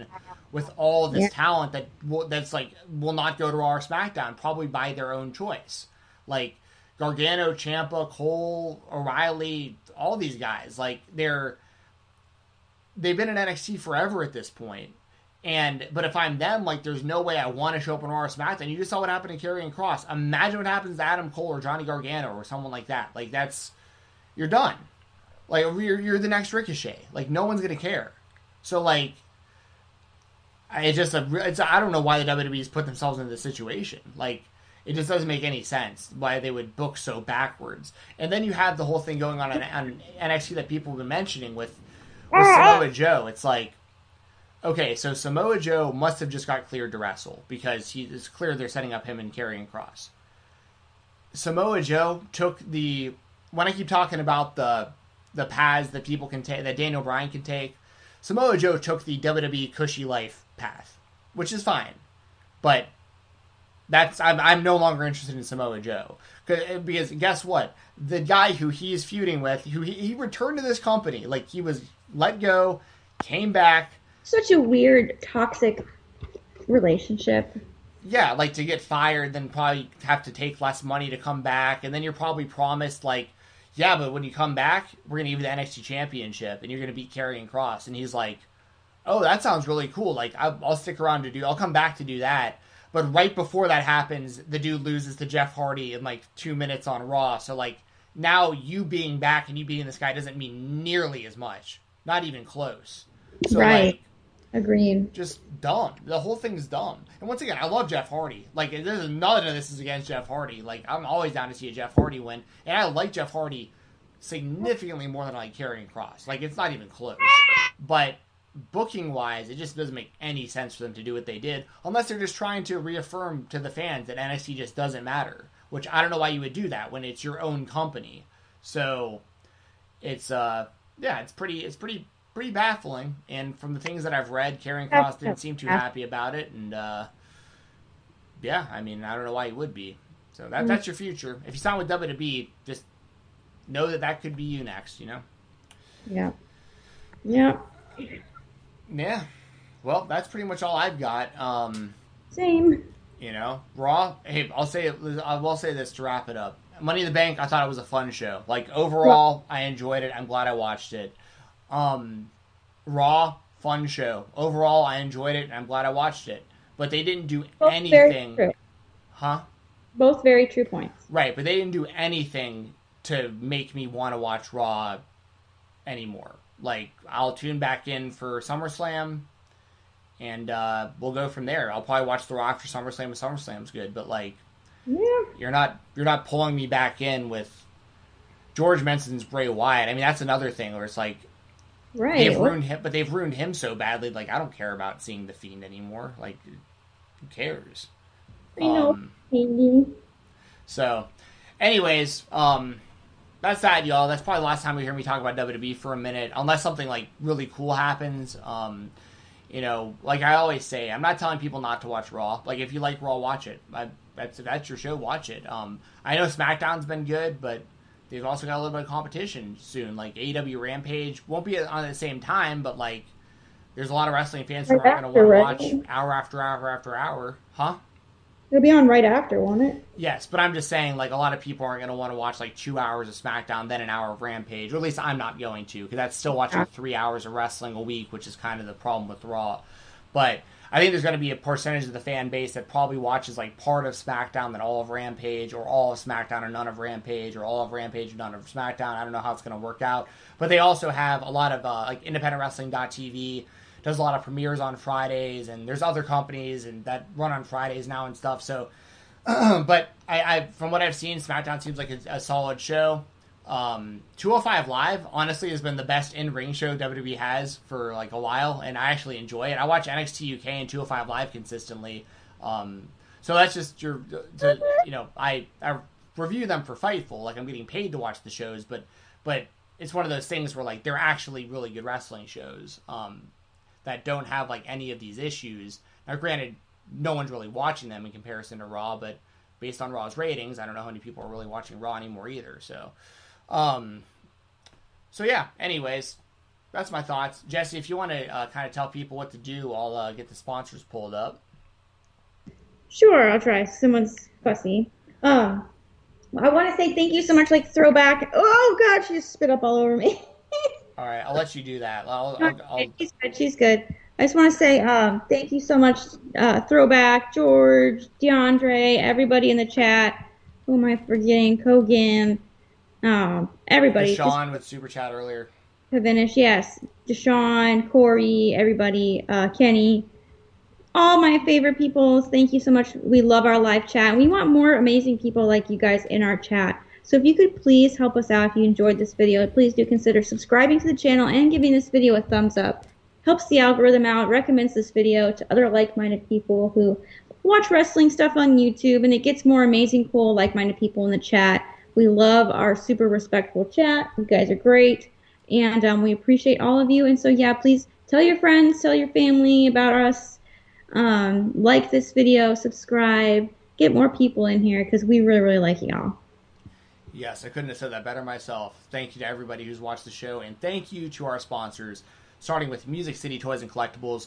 with all this talent that will, that's like will not go to Raw or SmackDown, probably by their own choice. Like Gargano, Ciampa, Cole, O'Reilly, all these guys, like they're they've been in NXT forever at this point. And but if I'm them, like there's no way I want to show up on Raw or SmackDown. You just saw what happened to Karrion Kross. Imagine what happens to Adam Cole or Johnny Gargano or someone like that. Like that's you're done. Like you're you're the next Ricochet. Like no one's gonna care. So like it's just a it's I don't know why the WWE's put themselves in this situation. Like it just doesn't make any sense why they would book so backwards. And then you have the whole thing going on on, on NXT that people have been mentioning with with ah! Samoa Joe. It's like okay, so Samoa Joe must have just got cleared to wrestle because he it's clear they're setting up him and Karrion Kross. Samoa Joe took the when I keep talking about the the paths that people can take that Daniel Bryan can take. Samoa Joe took the WWE cushy life path, which is fine, but that's I'm, I'm no longer interested in Samoa Joe eh, because guess what? The guy who he's feuding with, who he, he returned to this company, like he was let go, came back. Such a weird, toxic relationship. Yeah, like to get fired, then probably have to take less money to come back, and then you're probably promised like, yeah, but when you come back, we're gonna give you the NXT Championship, and you're gonna beat Karrion Kross, and he's like, oh, that sounds really cool. Like I'll, I'll stick around to do, I'll come back to do that but right before that happens, the dude loses to Jeff Hardy in like two minutes on Raw. So like now you being back and you being this guy doesn't mean nearly as much. Not even close. So right. Like, Agreed. Just dumb. The whole thing's dumb. And once again, I love Jeff Hardy. Like, there's none of this is against Jeff Hardy. Like, I'm always down to see a Jeff Hardy win, and I like Jeff Hardy significantly more than I like Karrion Kross. Like, it's not even close. But booking wise, it just doesn't make any sense for them to do what they did, unless they're just trying to reaffirm to the fans that NXT just doesn't matter. Which I don't know why you would do that when it's your own company. So it's uh yeah, it's pretty it's pretty pretty baffling. And from the things that I've read, Karrion Kross didn't seem too happy about it, and uh yeah, I mean I don't know why you would be. So that that's your future. If you sign with WWE, just know that that could be you next. You know. Yeah. Yeah. Yeah. Well, that's pretty much all I've got. Um, Same. You know, Raw. Hey, I'll say I will say this to wrap it up. Money in the Bank. I thought it was a fun show. Like overall, I enjoyed it. I'm glad I watched it. Um, Raw, fun show. Overall, I enjoyed it. and I'm glad I watched it. But they didn't do Both anything. Huh? Both very true points. Right, but they didn't do anything to make me want to watch Raw anymore. Like I'll tune back in for SummerSlam, and uh, we'll go from there. I'll probably watch the Rock for SummerSlam if SummerSlam's good. But like, Yeah. you're not you're not pulling me back in with George Menson's Bray Wyatt. I mean, that's another thing where it's like Right. they've ruined him, but they've ruined him so badly. Like I don't care about seeing the Fiend anymore. Like who cares? I know. Um. So, anyways, um, that's that, y'all. That's probably the last time we hear me talk about WWE for a minute, unless something like really cool happens. Um, you know, like I always say, I'm not telling people not to watch Raw. Like if you like Raw, watch it. I, that's that's your show. Watch it. Um, I know SmackDown's been good, but they've also got a little bit of competition soon. Like AEW Rampage won't be on at the same time, but like there's a lot of wrestling fans who aren't going to want to watch hour after hour after hour, huh? It'll be on right after, won't it? Yes, but I'm just saying, like, a lot of people aren't going to want to watch, like, two hours of SmackDown, then an hour of Rampage. Or at least I'm not going to, because that's still watching three hours of wrestling a week, which is kind of the problem with Raw. But I think there's going to be a percentage of the fan base that probably watches, like, part of SmackDown, then all of Rampage, or all of SmackDown or none of Rampage, or all of Rampage and none of SmackDown. I don't know how it's going to work out. But they also have a lot of, uh, like, independentwrestling.tv does a lot of premieres on Fridays, and there's other companies and that run on Fridays now and stuff. So, but I, I, from what I've seen, SmackDown seems like a, a solid show. Um, 205 Live honestly has been the best in ring show WWE has for like a while, and I actually enjoy it. I watch NXT UK and 205 Live consistently. Um, so that's just your, to, you know, I I review them for Fightful, like I'm getting paid to watch the shows, but but it's one of those things where like they're actually really good wrestling shows um, that don't have like any of these issues. Now, granted, no one's really watching them in comparison to Raw, but based on Raw's ratings, I don't know how many people are really watching Raw anymore either. So, um, so yeah. Anyways, that's my thoughts. Jesse, if you want to uh, kind of tell people what to do, I'll uh, get the sponsors pulled up. Sure, I'll try. Someone's fussy. Um, I want to say thank you so much. Like throwback. Oh God, she just spit up all over me. all right, I'll let you do that. I'll, I'll, I'll... She's good. She's good. I just want to say um, thank you so much, uh, Throwback, George, DeAndre, everybody in the chat. Who am I forgetting? Kogan, um, everybody. Deshaun with super chat earlier. Kavinish, yes. Deshaun, Corey, everybody, uh, Kenny, all my favorite people. Thank you so much. We love our live chat. We want more amazing people like you guys in our chat. So if you could please help us out if you enjoyed this video, please do consider subscribing to the channel and giving this video a thumbs up. Helps the algorithm out, recommends this video to other like-minded people who watch wrestling stuff on YouTube, and it gets more amazing, cool, like-minded people in the chat. We love our super respectful chat. You guys are great, and um, we appreciate all of you. And so, yeah, please tell your friends, tell your family about us um, like this video, subscribe, get more people in here because we really, really like y'all. Yes, I couldn't have said that better myself. Thank you to everybody who's watched the show, and thank you to our sponsors, starting with Music City Toys and Collectibles.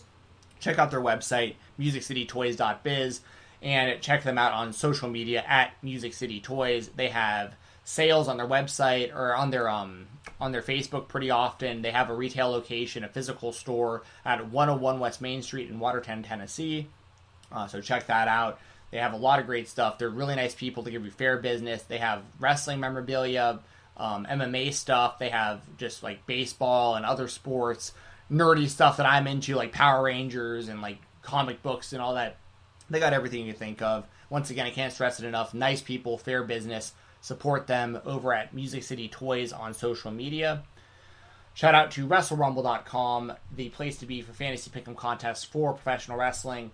Check out their website, musiccitytoys.biz, and check them out on social media at Music City Toys. They have sales on their website or on their um on their Facebook pretty often. They have a retail location, a physical store at 101 West Main Street in Watertown, Tennessee. Uh, so check that out. They have a lot of great stuff. They're really nice people to give you fair business. They have wrestling memorabilia, um, MMA stuff. They have just like baseball and other sports, nerdy stuff that I'm into, like Power Rangers and like comic books and all that. They got everything you think of. Once again, I can't stress it enough. Nice people, fair business. Support them over at Music City Toys on social media. Shout out to WrestleRumble.com, the place to be for fantasy pick'em contests for professional wrestling.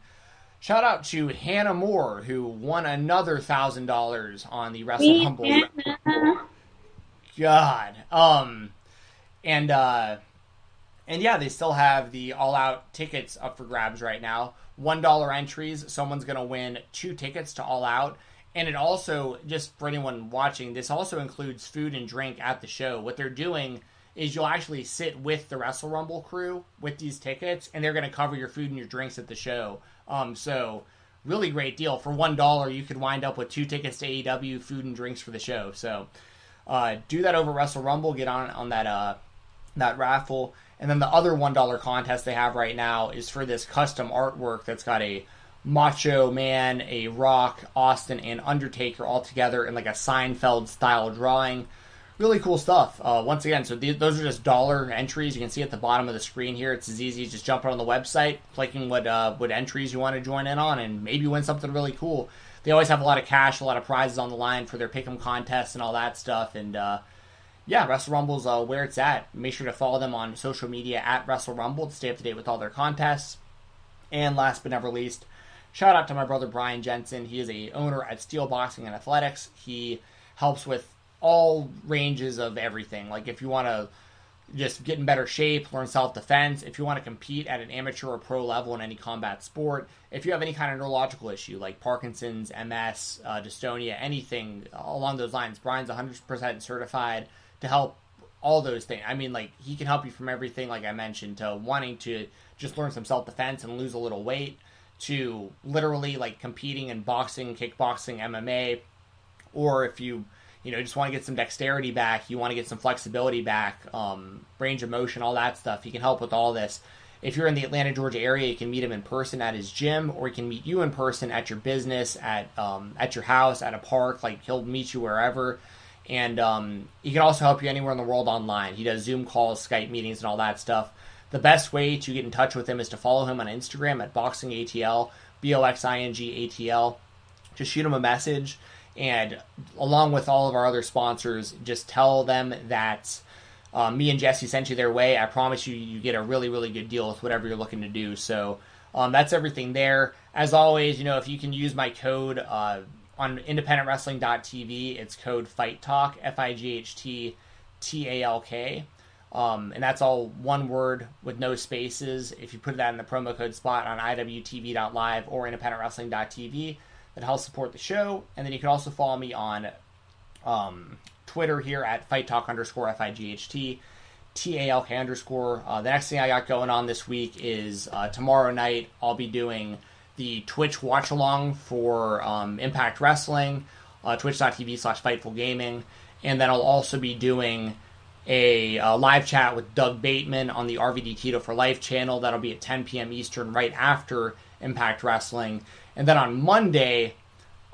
Shout out to Hannah Moore, who won another thousand dollars on the Wrestle Rumble. God, um, and uh, and yeah, they still have the All Out tickets up for grabs right now. One dollar entries. Someone's gonna win two tickets to All Out and it also just for anyone watching this also includes food and drink at the show what they're doing is you'll actually sit with the wrestle rumble crew with these tickets and they're going to cover your food and your drinks at the show um, so really great deal. For one dollar you could wind up with two tickets to aew food and drinks for the show. So uh, do that over wrestle rumble get on on that uh, that raffle. And then the other one dollar contest they have right now is for this custom artwork that's got a Macho Man, a Rock, Austin, and Undertaker all together in like a Seinfeld style drawing. Really cool stuff. Uh, once again, so these, those are just dollar entries. You can see at the bottom of the screen here. It's as easy as just jumping on the website, clicking what uh, what entries you want to join in on, and maybe win something really cool. They always have a lot of cash, a lot of prizes on the line for their pick'em contests and all that stuff. And uh, yeah, Wrestle Rumble's uh, where it's at. Make sure to follow them on social media at Wrestle Rumble to stay up to date with all their contests. And last but never least, Shout out to my brother Brian Jensen. He is a owner at Steel Boxing and Athletics. He helps with all ranges of everything. Like if you want to just get in better shape, learn self defense, if you want to compete at an amateur or pro level in any combat sport, if you have any kind of neurological issue like Parkinson's, MS, uh, dystonia, anything along those lines, Brian's 100% certified to help all those things. I mean, like he can help you from everything, like I mentioned, to wanting to just learn some self defense and lose a little weight to literally like competing in boxing, kickboxing, MMA, or if you you know just want to get some dexterity back, you want to get some flexibility back, um, range of motion, all that stuff. He can help with all this. If you're in the Atlanta, Georgia area, you can meet him in person at his gym, or he can meet you in person at your business, at um, at your house, at a park. Like he'll meet you wherever, and um, he can also help you anywhere in the world online. He does Zoom calls, Skype meetings, and all that stuff. The best way to get in touch with him is to follow him on Instagram at boxingatl, B O X I N G A T L. Just shoot him a message And along with all of our other sponsors, just tell them that um, me and Jesse sent you their way. I promise you, you get a really, really good deal with whatever you're looking to do. So um, that's everything there. As always, you know, if you can use my code uh, on independentwrestling.tv, it's code Fight Talk, F I G H T T A L K. Um, and that's all one word with no spaces. If you put that in the promo code spot on iwtv.live or independentwrestling.tv, that helps support the show. And then you can also follow me on um, Twitter here at fight talk underscore F I G H T T A L K underscore. Uh, the next thing I got going on this week is uh, tomorrow night I'll be doing the Twitch watch along for um, Impact Wrestling, uh, twitch.tv slash Fightful Gaming. And then I'll also be doing a, a, live chat with Doug Bateman on the RVD Keto for Life channel. That'll be at 10 p.m. Eastern, right after Impact Wrestling. And then on Monday,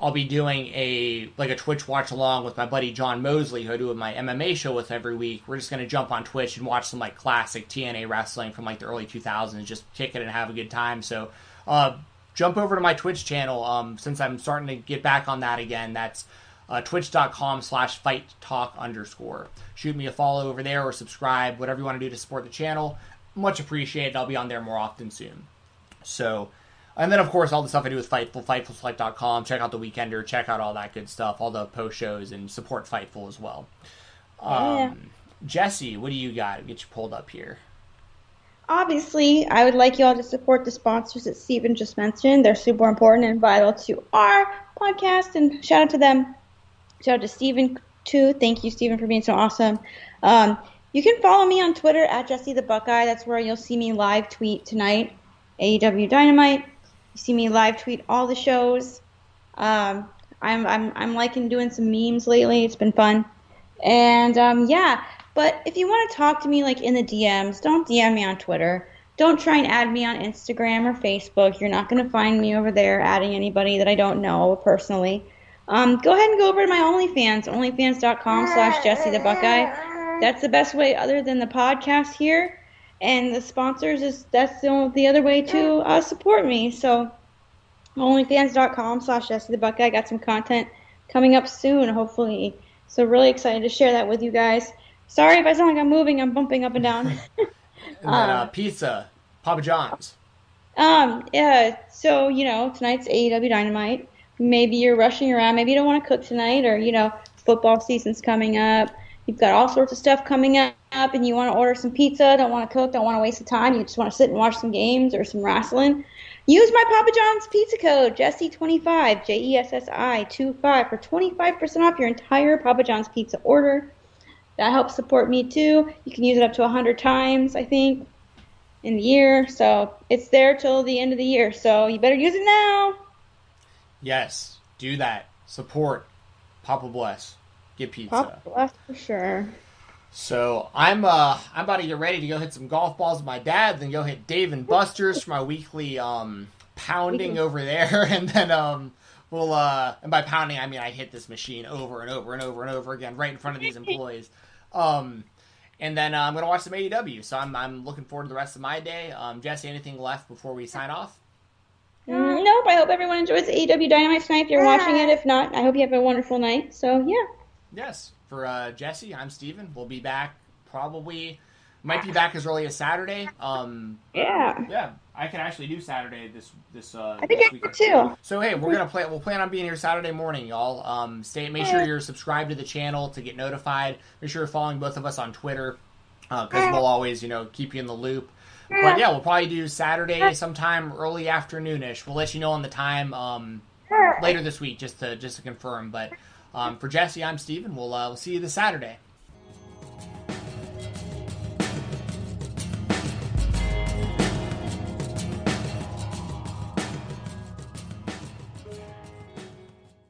I'll be doing a like a Twitch watch along with my buddy John Mosley, who I do my MMA show with every week. We're just gonna jump on Twitch and watch some like classic TNA wrestling from like the early 2000s, just kick it and have a good time. So, uh, jump over to my Twitch channel um, since I'm starting to get back on that again. That's uh, twitch.com slash fight talk underscore. Shoot me a follow over there or subscribe, whatever you want to do to support the channel. Much appreciated. I'll be on there more often soon. So, and then of course all the stuff I do with Fightful, FightfulSelect.com. Check out the Weekender, check out all that good stuff, all the post shows, and support Fightful as well. Um, yeah. Jesse, what do you got? Get you pulled up here. Obviously, I would like you all to support the sponsors that Stephen just mentioned. They're super important and vital to our podcast, and shout out to them. Shout out to Stephen, too. Thank you, Stephen, for being so awesome. Um, you can follow me on Twitter at Jesse the Buckeye. That's where you'll see me live tweet tonight. AEW Dynamite. You see me live tweet all the shows. Um, I'm I'm I'm liking doing some memes lately. It's been fun. And um, yeah, but if you want to talk to me like in the DMs, don't DM me on Twitter. Don't try and add me on Instagram or Facebook. You're not going to find me over there adding anybody that I don't know personally. Um, go ahead and go over to my OnlyFans, onlyfans.com slash Jesse the Buckeye. That's the best way other than the podcast here. And the sponsors is that's the, only, the other way to uh, support me. So onlyfans.com slash Jesse the Buckeye. I got some content coming up soon, hopefully. So really excited to share that with you guys. Sorry if I sound like I'm moving. I'm bumping up and down. and then uh, pizza, Papa John's. Um. Yeah. So you know tonight's AEW Dynamite maybe you're rushing around, maybe you don't want to cook tonight, or you know, football season's coming up. You've got all sorts of stuff coming up, and you want to order some pizza, don't want to cook, don't want to waste the time. You just want to sit and watch some games or some wrestling. Use my Papa John's pizza code Jesse25 J E S S I 25 for 25% off your entire Papa John's pizza order. That helps support me too. You can use it up to 100 times, I think, in the year. So it's there till the end of the year. So you better use it now. Yes, do that. Support Papa Bless. Get pizza. Papa Bless for sure. So I'm uh I'm about to get ready to go hit some golf balls with my dad, then go hit Dave and Buster's for my weekly um pounding over there, and then um we'll uh and by pounding I mean I hit this machine over and over and over and over again right in front of these employees. Um and then uh, I'm gonna watch some AEW. So I'm I'm looking forward to the rest of my day. Um Jesse, anything left before we sign off? Mm, nope. I hope everyone enjoys AEW Dynamite tonight. If you're watching it, if not, I hope you have a wonderful night. So yeah. Yes. For uh, Jesse, I'm Steven. We'll be back probably. Might be back as early as Saturday. Um, yeah. Yeah, I can actually do Saturday this this. Uh, I think this week too. So hey, we're gonna play. We'll plan on being here Saturday morning, y'all. Um, stay. Make sure you're subscribed to the channel to get notified. Make sure you're following both of us on Twitter because uh, we'll always, you know, keep you in the loop. But yeah, we'll probably do Saturday sometime early afternoonish. We'll let you know on the time um, later this week just to just to confirm. But um, for Jesse, I'm Steven. We'll uh, we'll see you this Saturday.